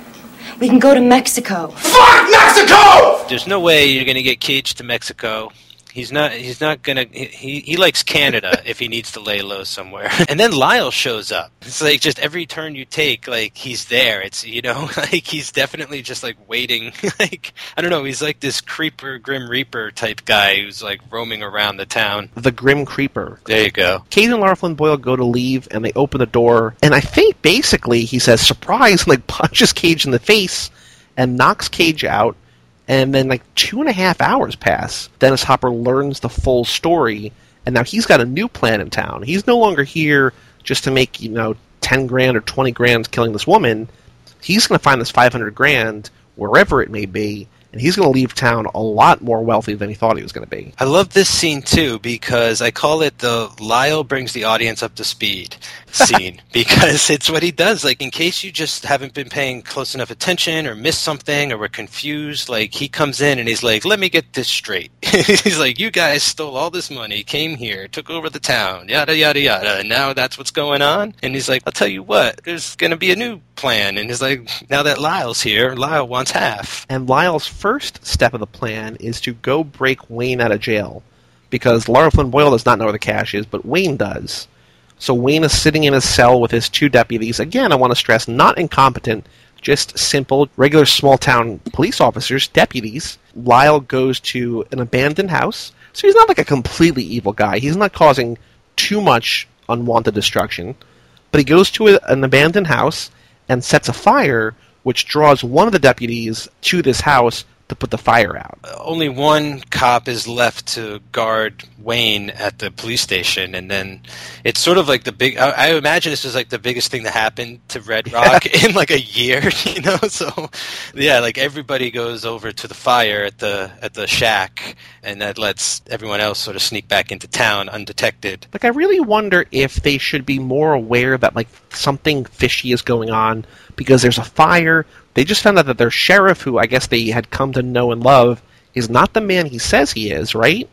We can go to Mexico. Fuck Mexico! There's no way you're going to get Cage to Mexico. He's not. He's not gonna. He he likes Canada if he needs to lay low somewhere. And then Lyle shows up. It's like just every turn you take, like he's there. It's you know, like he's definitely just like waiting. like I don't know. He's like this creeper, grim reaper type guy who's like roaming around the town. The Grim Creeper. There you go. Cage and Flynn Boyle go to leave, and they open the door, and I think basically he says surprise, and like punches Cage in the face, and knocks Cage out. And then like two and a half hours pass. Dennis Hopper learns the full story, and now he's got a new plan in town. He's no longer here just to make you know ten grand or twenty grand killing this woman. He's going to find this five hundred grand wherever it may be, and he's going to leave town a lot more wealthy than he thought he was going to be. I love this scene too because I call it the Lyle brings the audience up to speed scene because it's what he does. Like in case you just haven't been paying close enough attention or missed something or were confused, like he comes in and he's like, "Let me get this straight." he's like, "You guys stole all this money, came here, took over the town, yada yada yada. And now that's what's going on." And he's like, "I'll tell you what, there's going to be a new plan." And he's like, "Now that Lyle's here, Lyle wants half." And Lyle's first step of the plan is to go break Wayne out of jail. Because Lara Flynn Boyle does not know where the cash is, but Wayne does. So Wayne is sitting in his cell with his two deputies. Again, I want to stress, not incompetent, just simple, regular small town police officers, deputies. Lyle goes to an abandoned house. So he's not like a completely evil guy. He's not causing too much unwanted destruction. But he goes to a, an abandoned house and sets a fire, which draws one of the deputies to this house to put the fire out. only one cop is left to guard Wayne at the police station, and then it's sort of like the big. I, I imagine this is like the biggest thing that happened to Red Rock in like a year, you know. So, yeah, like everybody goes over to the fire at the at the shack, and that lets everyone else sort of sneak back into town undetected. Like I really wonder if they should be more aware that like something fishy is going on because there's a fire. They just found out that their sheriff, who I guess they had come to know and love, is not the man he says he is, right?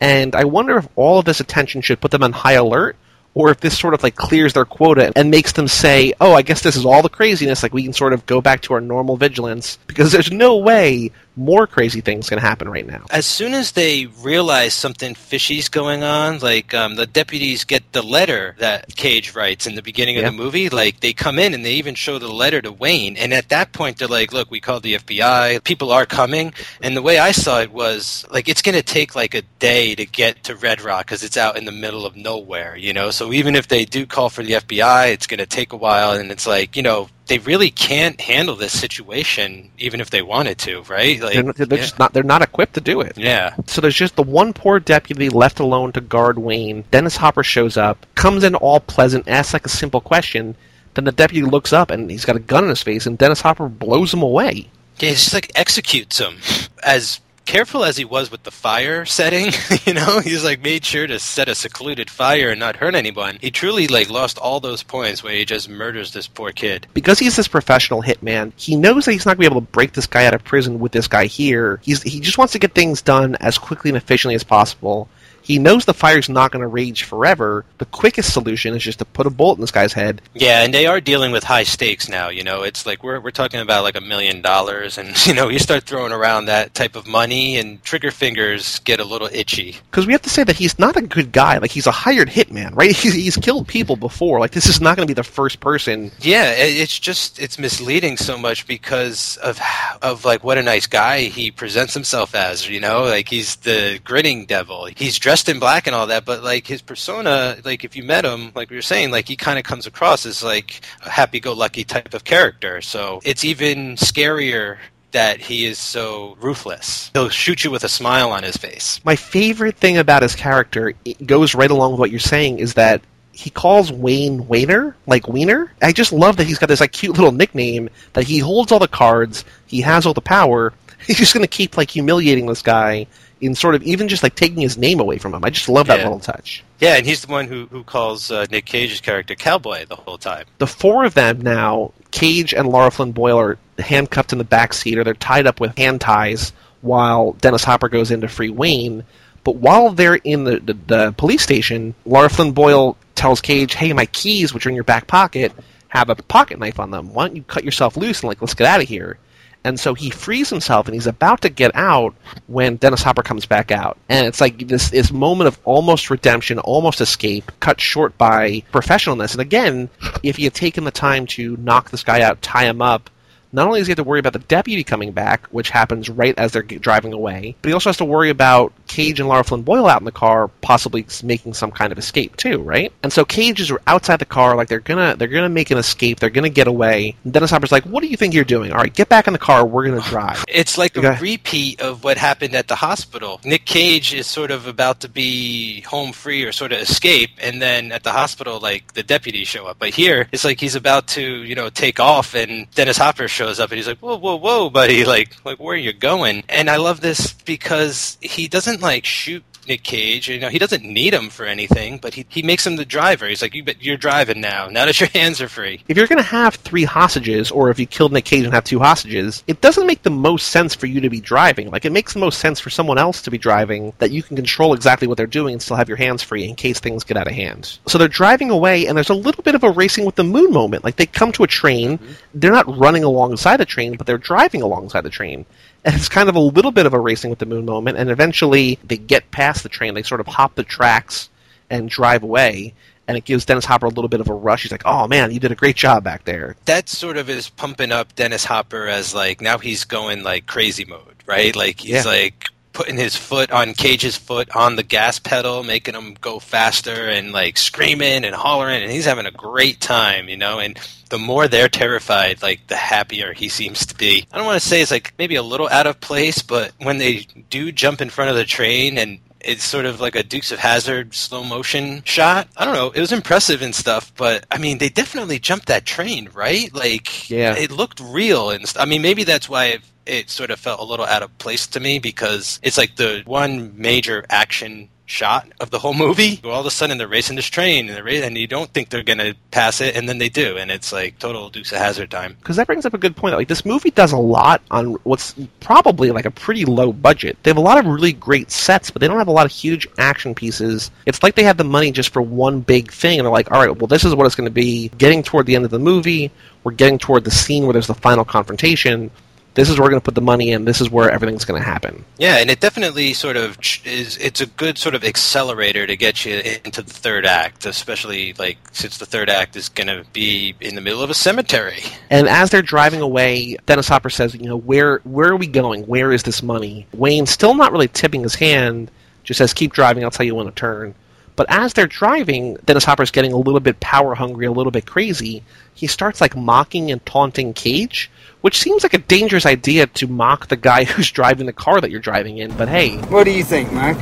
And I wonder if all of this attention should put them on high alert, or if this sort of like clears their quota and makes them say, "Oh, I guess this is all the craziness. Like we can sort of go back to our normal vigilance because there's no way more crazy things can happen right now." As soon as they realize something fishy's going on, like um, the deputies get the letter that Cage writes in the beginning of the movie, like they come in and they even show the letter to Wayne. And at that point, they're like, "Look, we called the FBI. People are coming." And the way I saw it was like it's going to take like a day to get to Red Rock because it's out in the middle of nowhere, you know. So even if they do call for the FBI, it's going to take a while, and it's like you know they really can't handle this situation even if they wanted to, right? Like, They're, not- they're yeah. just not. They're not equipped to do it. yeah. So there's just the one poor deputy left alone to guard Wayne. Dennis Hopper shows up, comes in all pleasant, asks like a simple question. Then the deputy looks up and he's got a gun in his face, and Dennis Hopper blows him away. Yeah, he just like executes him. As careful as he was with the fire setting, you know, he's like made sure to set a secluded fire and not hurt anyone. He truly like lost all those points where he just murders this poor kid. Because he's this professional hitman, he knows that he's not going to be able to break this guy out of prison with this guy here. He's he just wants to get things done as quickly and efficiently as possible. He knows the fire's not going to rage forever. The quickest solution is just to put a bullet in this guy's head. Yeah, and they are dealing with high stakes now. You know, it's like we're we're talking about like a million dollars, and you know, you start throwing around that type of money, and trigger fingers get a little itchy. Because we have to say that he's not a good guy. Like he's a hired hitman, right? He's, he's killed people before. Like this is not going to be the first person. Yeah, it's just it's misleading so much because of of like what a nice guy he presents himself as. You know, like he's the grinning devil. He's dressed in black and all that, but like his persona, like if you met him, like we were saying, like he kind of comes across as like a happy-go-lucky type of character. So it's even scarier that he is so ruthless. He'll shoot you with a smile on his face. My favorite thing about his character goes right along with what you're saying is that he calls Wayne Wayner, like Wiener. I just love that he's got this like cute little nickname that he holds all the cards, he has all the power. He's just going to keep like humiliating this guy in sort of even just like taking his name away from him. I just love that Yeah. little touch. Yeah, and he's the one who who calls uh, Nick Cage's character Cowboy the whole time. the four of them now, Cage and Lara Flynn Boyle are handcuffed in the back seat, or they're tied up with hand ties while Dennis Hopper goes in to free Wayne. But while they're in the, the, the police station, Lara Flynn Boyle tells Cage, "Hey, my keys, which are in your back pocket, have a pocket knife on them. Why don't you cut yourself loose and like let's get out of here?" And so he frees himself, and he's about to get out when Dennis Hopper comes back out, and it's like this this moment of almost redemption, almost escape, cut short by professionalness. And again, if he had taken the time to knock this guy out, tie him up, not only does he have to worry about the deputy coming back, which happens right as they're driving away, but he also has to worry about Cage and Lara Flynn Boyle out in the car, possibly making some kind of escape too, right? And so Cage is outside the car, like they're gonna they're gonna make an escape, they're gonna get away. And Dennis Hopper's like, "What do you think you're doing? All right, get back in the car. We're gonna drive." It's like a repeat of what happened at the hospital. Nick Cage is sort of about to be home free or sort of escape, and then at the hospital, like the deputies show up. But here, it's like he's about to, you know, take off, and Dennis Hopper shows up, and he's like, "Whoa, whoa, whoa, buddy! Like, like where are you going?" And I love this because he doesn't like shoot. Nick Cage, you know, he doesn't need him for anything, but he, he makes him the driver. He's like, you, bet you're driving now. Now that your hands are free. if you're going to have three hostages, or if you killed Nick Cage and have two hostages, it doesn't make the most sense for you to be driving. Like, it makes the most sense for someone else to be driving that you can control exactly what they're doing and still have your hands free in case things get out of hand. So they're driving away, and there's a little bit of a racing with the moon moment. Like, they come to a train, mm-hmm. they're not running alongside the train, but they're driving alongside the train. And it's kind of a little bit of a racing with the moon moment, and eventually they get past the train, they sort of hop the tracks and drive away and it gives Dennis Hopper a little bit of a rush. He's like, "Oh man, you did a great job back there." that sort of is pumping up Dennis Hopper as like now he's going like crazy mode, right? Like he's Yeah. like putting his foot on Cage's foot on the gas pedal, making him go faster and like screaming and hollering, and he's having a great time, you know. And the more they're terrified, like the happier he seems to be. I don't want to say it's like maybe a little out of place, but when they do jump in front of the train and it's sort of like a Dukes of Hazzard slow motion shot. I don't know. It was impressive and stuff, but I mean, they definitely jumped that train, right? Like, Yeah. it looked real and st- I mean, maybe that's why it, it sort of felt a little out of place to me because it's like the one major action shot of the whole movie. All of a sudden, they're racing this train, and, ra- and you don't think they're going to pass it, and then they do, and it's like total Dukes of Hazzard time. because that brings up a good point. Like this movie does a lot on what's probably like a pretty low budget. They have a lot of really great sets, but they don't have a lot of huge action pieces. It's like they have the money just for one big thing, and they're like, all right, well, this is what it's going to be. Getting toward the end of the movie, we're getting toward the scene where there's the final confrontation. This is where we're going to put the money in. This is where everything's going to happen. Yeah, and it definitely sort of is. It's a good sort of accelerator to get you into the third act, especially like since the third act is going to be in the middle of a cemetery. And as they're driving away, Dennis Hopper says, "You know, where where are we going? Where is this money?" Wayne, still not really tipping his hand, just says, "Keep driving. I'll tell you when to turn." But as they're driving, Dennis Hopper's getting a little bit power hungry, a little bit crazy. He starts like mocking and taunting Cage, which seems like a dangerous idea to mock the guy who's driving the car that you're driving in. But hey, What do you think, Mike?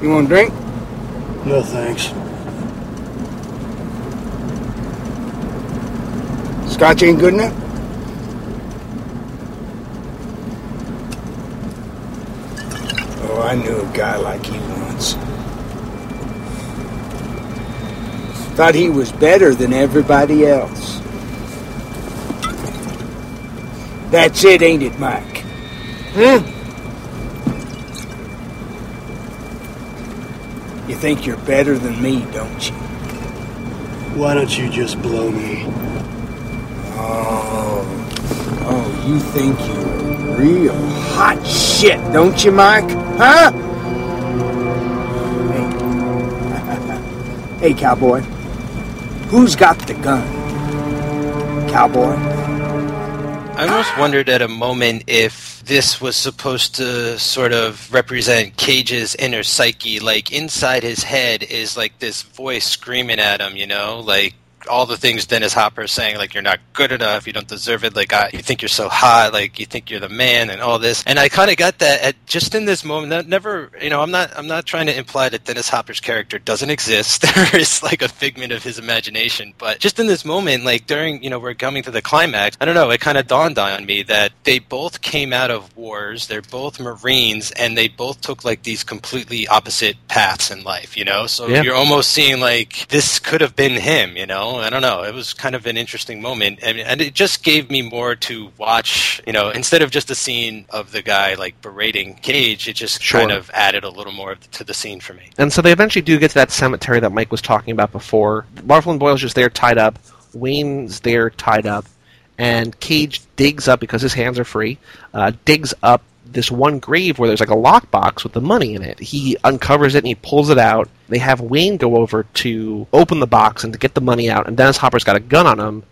You want a drink? No thanks. Scotch ain't good enough? Oh, I knew a guy like you once. Thought he was better than everybody else. That's it, ain't it, Mike? Huh? You think you're better than me, don't you? Why don't you just blow me? Oh, oh, you think you're real hot shit, don't you, Mike? Huh? Hey, hey cowboy. Who's got the gun? Cowboy. I almost wondered at a moment if this was supposed to sort of represent Cage's inner psyche. Like inside his head is like this voice screaming at him, you know, like all the things Dennis Hopper is saying, like you're not good enough, you don't deserve it, like I, you think you're so hot, like you think you're the man, and all this. And I kind of got that at just in this moment. That never, you know, I'm not, I'm not trying to imply that Dennis Hopper's character doesn't exist there is like a figment of his imagination, but just in this moment, like during, you know, we're coming to the climax. I don't know, it kind of dawned on me that they both came out of wars, they're both Marines, and they both took like these completely opposite paths in life, you know. So Yeah. you're almost seeing like this could have been him, you know. I don't know. It was kind of an interesting moment, and, and it just gave me more to watch. You know, instead of just a scene of the guy like berating Cage, it just Sure. kind of added a little more to the scene for me. And so they eventually do get to that cemetery that Mike was talking about before. Marvel and Boyle's just there tied up. Wayne's there tied up. And Cage digs up, because his hands are free, uh, digs up this one grave where there's like a lockbox with the money in it. He uncovers it and he pulls it out. They have Wayne go over to open the box and to get the money out. And Dennis Hopper's got a gun on him.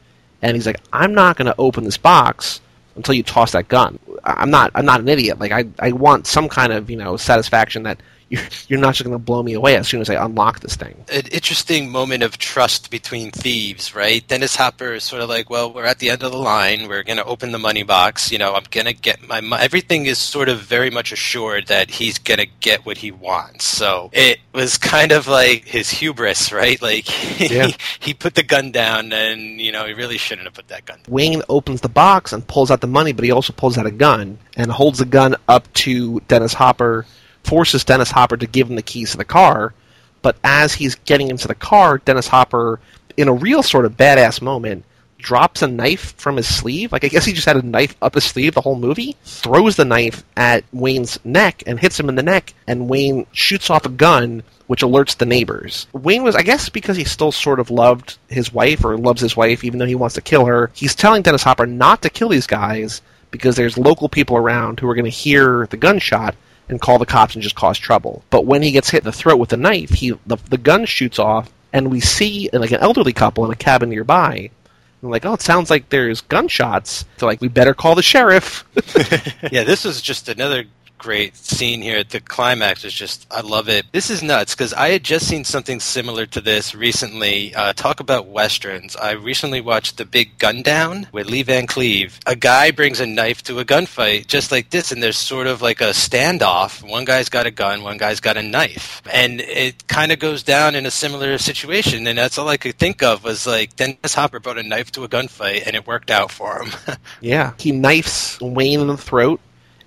And he's like, I'm not going to open this box until you toss that gun. I'm not. I'm not an idiot. Like I, I want some kind of you know satisfaction that you're, you're not just going to blow me away as soon as I unlock this thing. An interesting moment of trust between thieves, right? Dennis Hopper is sort of like, well, we're at the end of the line. We're going to open the money box. You know, I'm going to get my money. Everything is sort of very much assured that he's going to get what he wants. So it was kind of like his hubris, right? Like Yeah. he, he put the gun down and, you know, he really shouldn't have put that gun Wayne opens the box and pulls out the money, but he also pulls out a gun and holds the gun up to Dennis Hopper, forces Dennis Hopper to give him the keys to the car. But as he's getting into the car, Dennis Hopper, in a real sort of badass moment, drops a knife from his sleeve. Like I guess he just had a knife up his sleeve the whole movie. Throws the knife at Wayne's neck and hits him in the neck, and Wayne shoots off a gun, which alerts the neighbors. Wayne was, I guess, because he still sort of loved his wife or loves his wife, even though he wants to kill her. He's telling Dennis Hopper not to kill these guys because there's local people around who are going to hear the gunshot and call the cops and just cause trouble. But when he gets hit in the throat with a knife, he the, the gun shoots off, and we see like an elderly couple in a cabin nearby And like, oh, it sounds like there's gunshots. So like, we better call the sheriff. yeah, this is just another great scene here. The climax is just, I love it. This is nuts because I had just seen something similar to this recently. Uh, talk about westerns. I recently watched The Big Gun Down with Lee Van Cleef. A guy brings a knife to a gunfight just like this, and there's sort of like a standoff. One guy's got a gun, one guy's got a knife, and it kind of goes down in a similar situation. And that's all I could think of was like Dennis Hopper brought a knife to a gunfight, and it worked out for him. yeah, he knifes Wayne in the throat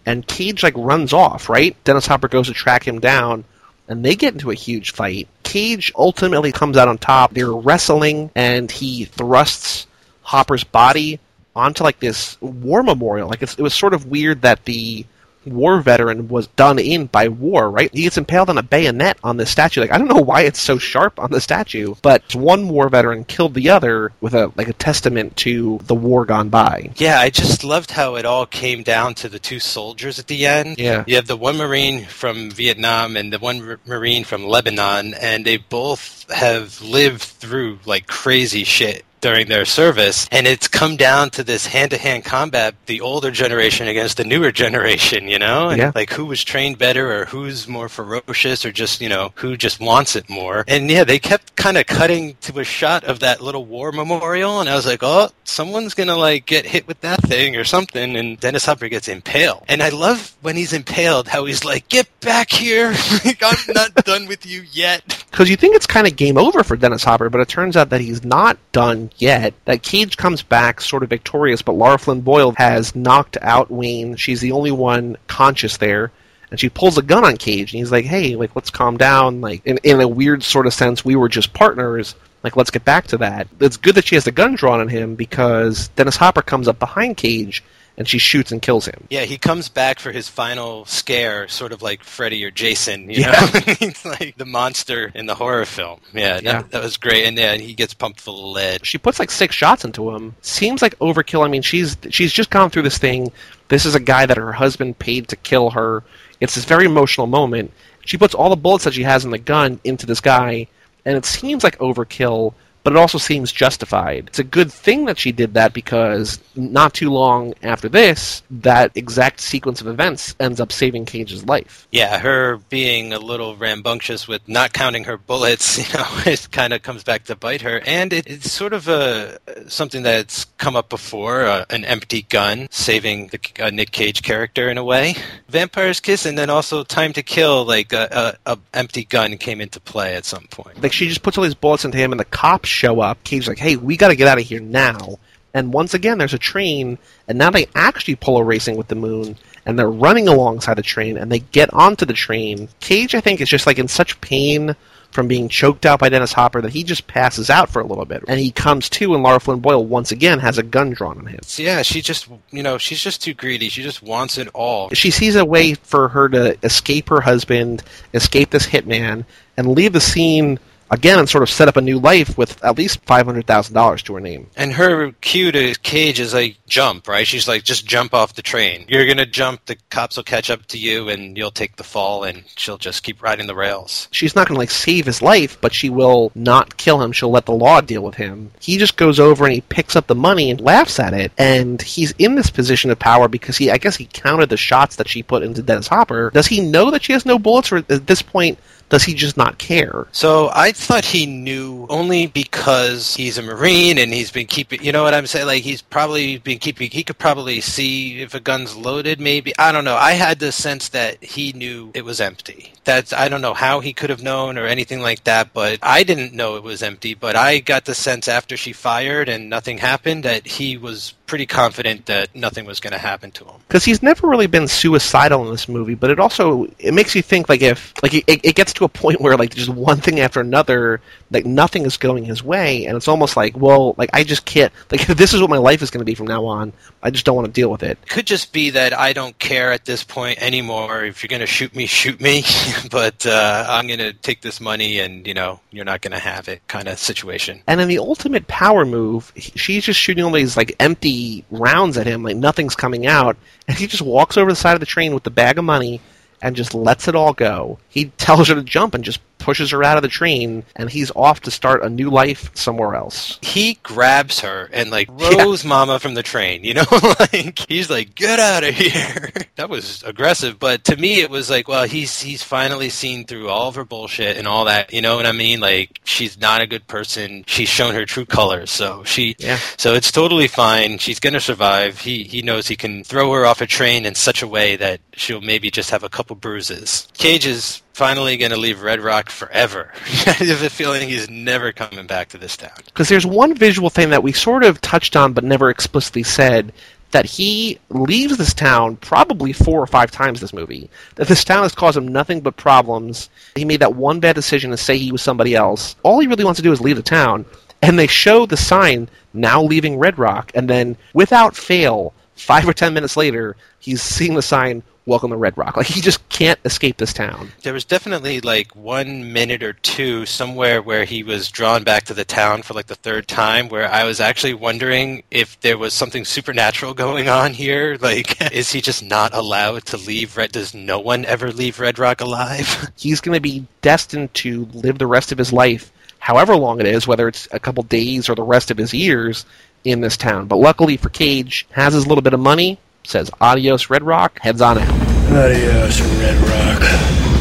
and Cage like runs off, right? Dennis Hopper goes to track him down, and they get into a huge fight. Cage ultimately comes out on top. They're wrestling, and he thrusts Hopper's body onto like this war memorial. Like it was sort of weird that the war veteran was done in by war, right? He gets impaled on a bayonet on this statue. Like I don't know why it's so sharp on the statue, but one war veteran killed the other with a like a testament to the war gone by. Yeah, I just loved how it all came down to the two soldiers at the end. Yeah. You have the one Marine from Vietnam and the one Marine from Lebanon, and they both have lived through like crazy shit during their service. And it's come down to this hand to hand combat, the older generation against the newer generation, you know? And yeah. like who was trained better or who's more ferocious or just, you know, who just wants it more. And yeah, they kept kind of cutting to a shot of that little war memorial. And I was like, oh, someone's going to like get hit with that thing or something. And Dennis Hopper gets impaled. And I love when he's impaled how he's like, get back here. I'm not done with you yet. Because you think it's kind of game over for Dennis Hopper, but it turns out that he's not done yet. That Cage comes back sort of victorious, but Lara Flynn Boyle has knocked out Wayne. She's the only one conscious there. And she pulls a gun on Cage, and he's like, "Hey, like, let's calm down." Like, in, in a weird sort of sense, we were just partners. Like, let's get back to that. It's good that she has the gun drawn on him because Dennis Hopper comes up behind Cage and she shoots and kills him. Yeah, he comes back for his final scare, sort of like Freddy or Jason. You Yeah. know, he's like the monster in the horror film. Yeah, Yeah. That, that was great. And then he gets pumped full of lead. she puts like six shots into him. Seems like overkill. I mean, she's she's just gone through this thing. This is a guy that her husband paid to kill her. It's this very emotional moment. She puts all the bullets that she has in the gun into this guy, and it seems like overkill, but it also seems justified. It's a good thing that she did that because not too long after this, that exact sequence of events ends up saving Cage's life. Yeah, her being a little rambunctious with not counting her bullets, you know, it kind of comes back to bite her. And it, it's sort of a something that's come up before, uh, an empty gun saving the uh, Nick Cage character in a way. Vampire's Kiss, and then also Time to Kill, like a, a, a empty gun came into play at some point. Like she just puts all these bullets into him, and the cops show up. Cage's like, "Hey, we got to get out of here now!" And once again, there's a train, and now they actually pull a racing with the moon, and they're running alongside the train, and they get onto the train. Cage, I think, is just like in such pain from being choked out by Dennis Hopper that he just passes out for a little bit, and he comes to, and Lara Flynn Boyle once again has a gun drawn on him. Yeah, she just, you know, she's just too greedy. She just wants it all. She sees a way for her to escape her husband, escape this hitman, and leave the scene again and sort of set up a new life with at least five hundred thousand dollars to her name. And her cue to Cage is like jump, right? She's like, just jump off the train. You're gonna jump, the cops will catch up to you, and you'll take the fall, and she'll just keep riding the rails. She's not going to like save his life, but she will not kill him. She'll let the law deal with him. He just goes over and he picks up the money and laughs at it. And he's in this position of power because he, I guess, he counted the shots that she put into Dennis Hopper. Does he know that she has no bullets, or at this point? Does he just not care? So I thought he knew only because he's a Marine and he's been keeping, you know what I'm saying? Like he's probably been keeping, he could probably see if a gun's loaded, maybe. I don't know. I had the sense that he knew it was empty. That's, I don't know how he could have known or anything like that, but I didn't know it was empty. But I got the sense after she fired and nothing happened that he was pretty confident that nothing was going to happen to him. because he's never really been suicidal in this movie but it also it makes you think like if like it, it gets to a point where like just one thing after another like nothing is going his way and it's almost like well like i just can't like this is what my life is going to be from now on i just don't want to deal with it could just be that I don't care at this point anymore. If you're going to shoot me, shoot me. but uh, I'm going to take this money and, you know, you're not going to have it kind of situation. and in the ultimate power move she's just shooting all these like empty rounds at him like nothing's coming out and he just walks over the side of the train with the bag of money and just lets it all go. He tells her to jump and just pushes her out of the train, and he's off to start a new life somewhere else. He grabs her and like Yeah. Mama from the train. You know, like he's like, "Get out of here." that was aggressive, but to me, it was like, well, he's he's finally seen through all of her bullshit and all that. You know what I mean? Like she's not a good person. She's shown her true colors, so she Yeah. so it's totally fine. She's gonna survive. He he knows he can throw her off a train in such a way that she'll maybe just have a couple bruises. Cage is finally gonna leave Red Rock forever. I have a feeling he's never coming back to this town. Because there's one visual thing that we sort of touched on but never explicitly said that he leaves this town probably four or five times this movie. That this town has caused him nothing but problems. He made that one bad decision to say he was somebody else. All he really wants to do is leave the town. And they show the sign now leaving Red Rock, and then without fail, five or ten minutes later, he's seeing the sign welcome to Red Rock. Like he just can't escape this town. There was definitely like one minute or two somewhere where he was drawn back to the town for like the third time where I was actually wondering if there was something supernatural going on here. Like, is he just not allowed to leave Red? Does no one ever leave Red Rock alive? he's going to be destined to live the rest of his life, however long it is, whether it's a couple days or the rest of his years in this town. But luckily for Cage, has his little bit of money, says adios Red Rock, heads on out. Adios, Red Rock.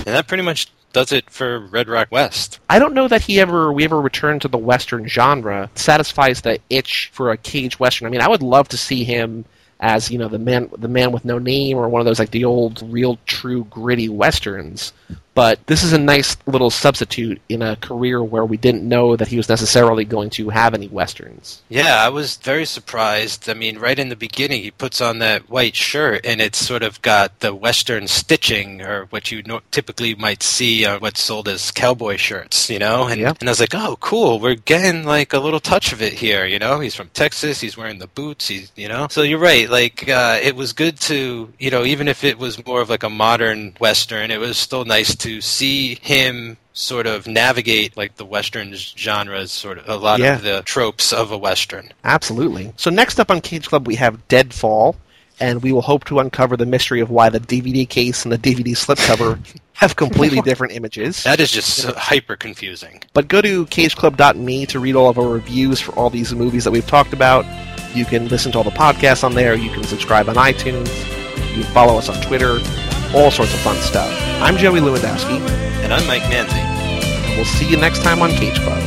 and that pretty much does it for Red Rock West. I don't know that he ever we ever returned to the western genre. Satisfies the itch for a Cage western. I mean, I would love to see him as you know the man the man with no name or one of those like the old real true gritty westerns. But this is a nice little substitute in a career where we didn't know that he was necessarily going to have any westerns. Yeah, I was very surprised. I mean, right in the beginning, he puts on that white shirt, and it's sort of got the Western stitching, or what you no- typically might see on what's sold as cowboy shirts, you know? And, and I was like, oh, cool, we're getting like a little touch of it here, you know? He's from Texas, he's wearing the boots, he's, you know? So you're right, like, uh, it was good to, you know, even if it was more of like a modern Western, it was still nice to see him sort of navigate like the Western genres, sort of a lot Yeah. of the tropes of a Western. Absolutely. So next up on Cage Club, we have Deadfall, and we will hope to uncover the mystery of why the DVD case and the DVD slipcover have completely different images. That is just so hyper confusing. But go to cageclub.me to read all of our reviews for all these movies that we've talked about. You can listen to all the podcasts on there. You can subscribe on iTunes. You can follow us on Twitter. All sorts of fun stuff. I'm Joey Lewandowski, And I'm Mike Manzi. and we'll see you next time on Cage Club.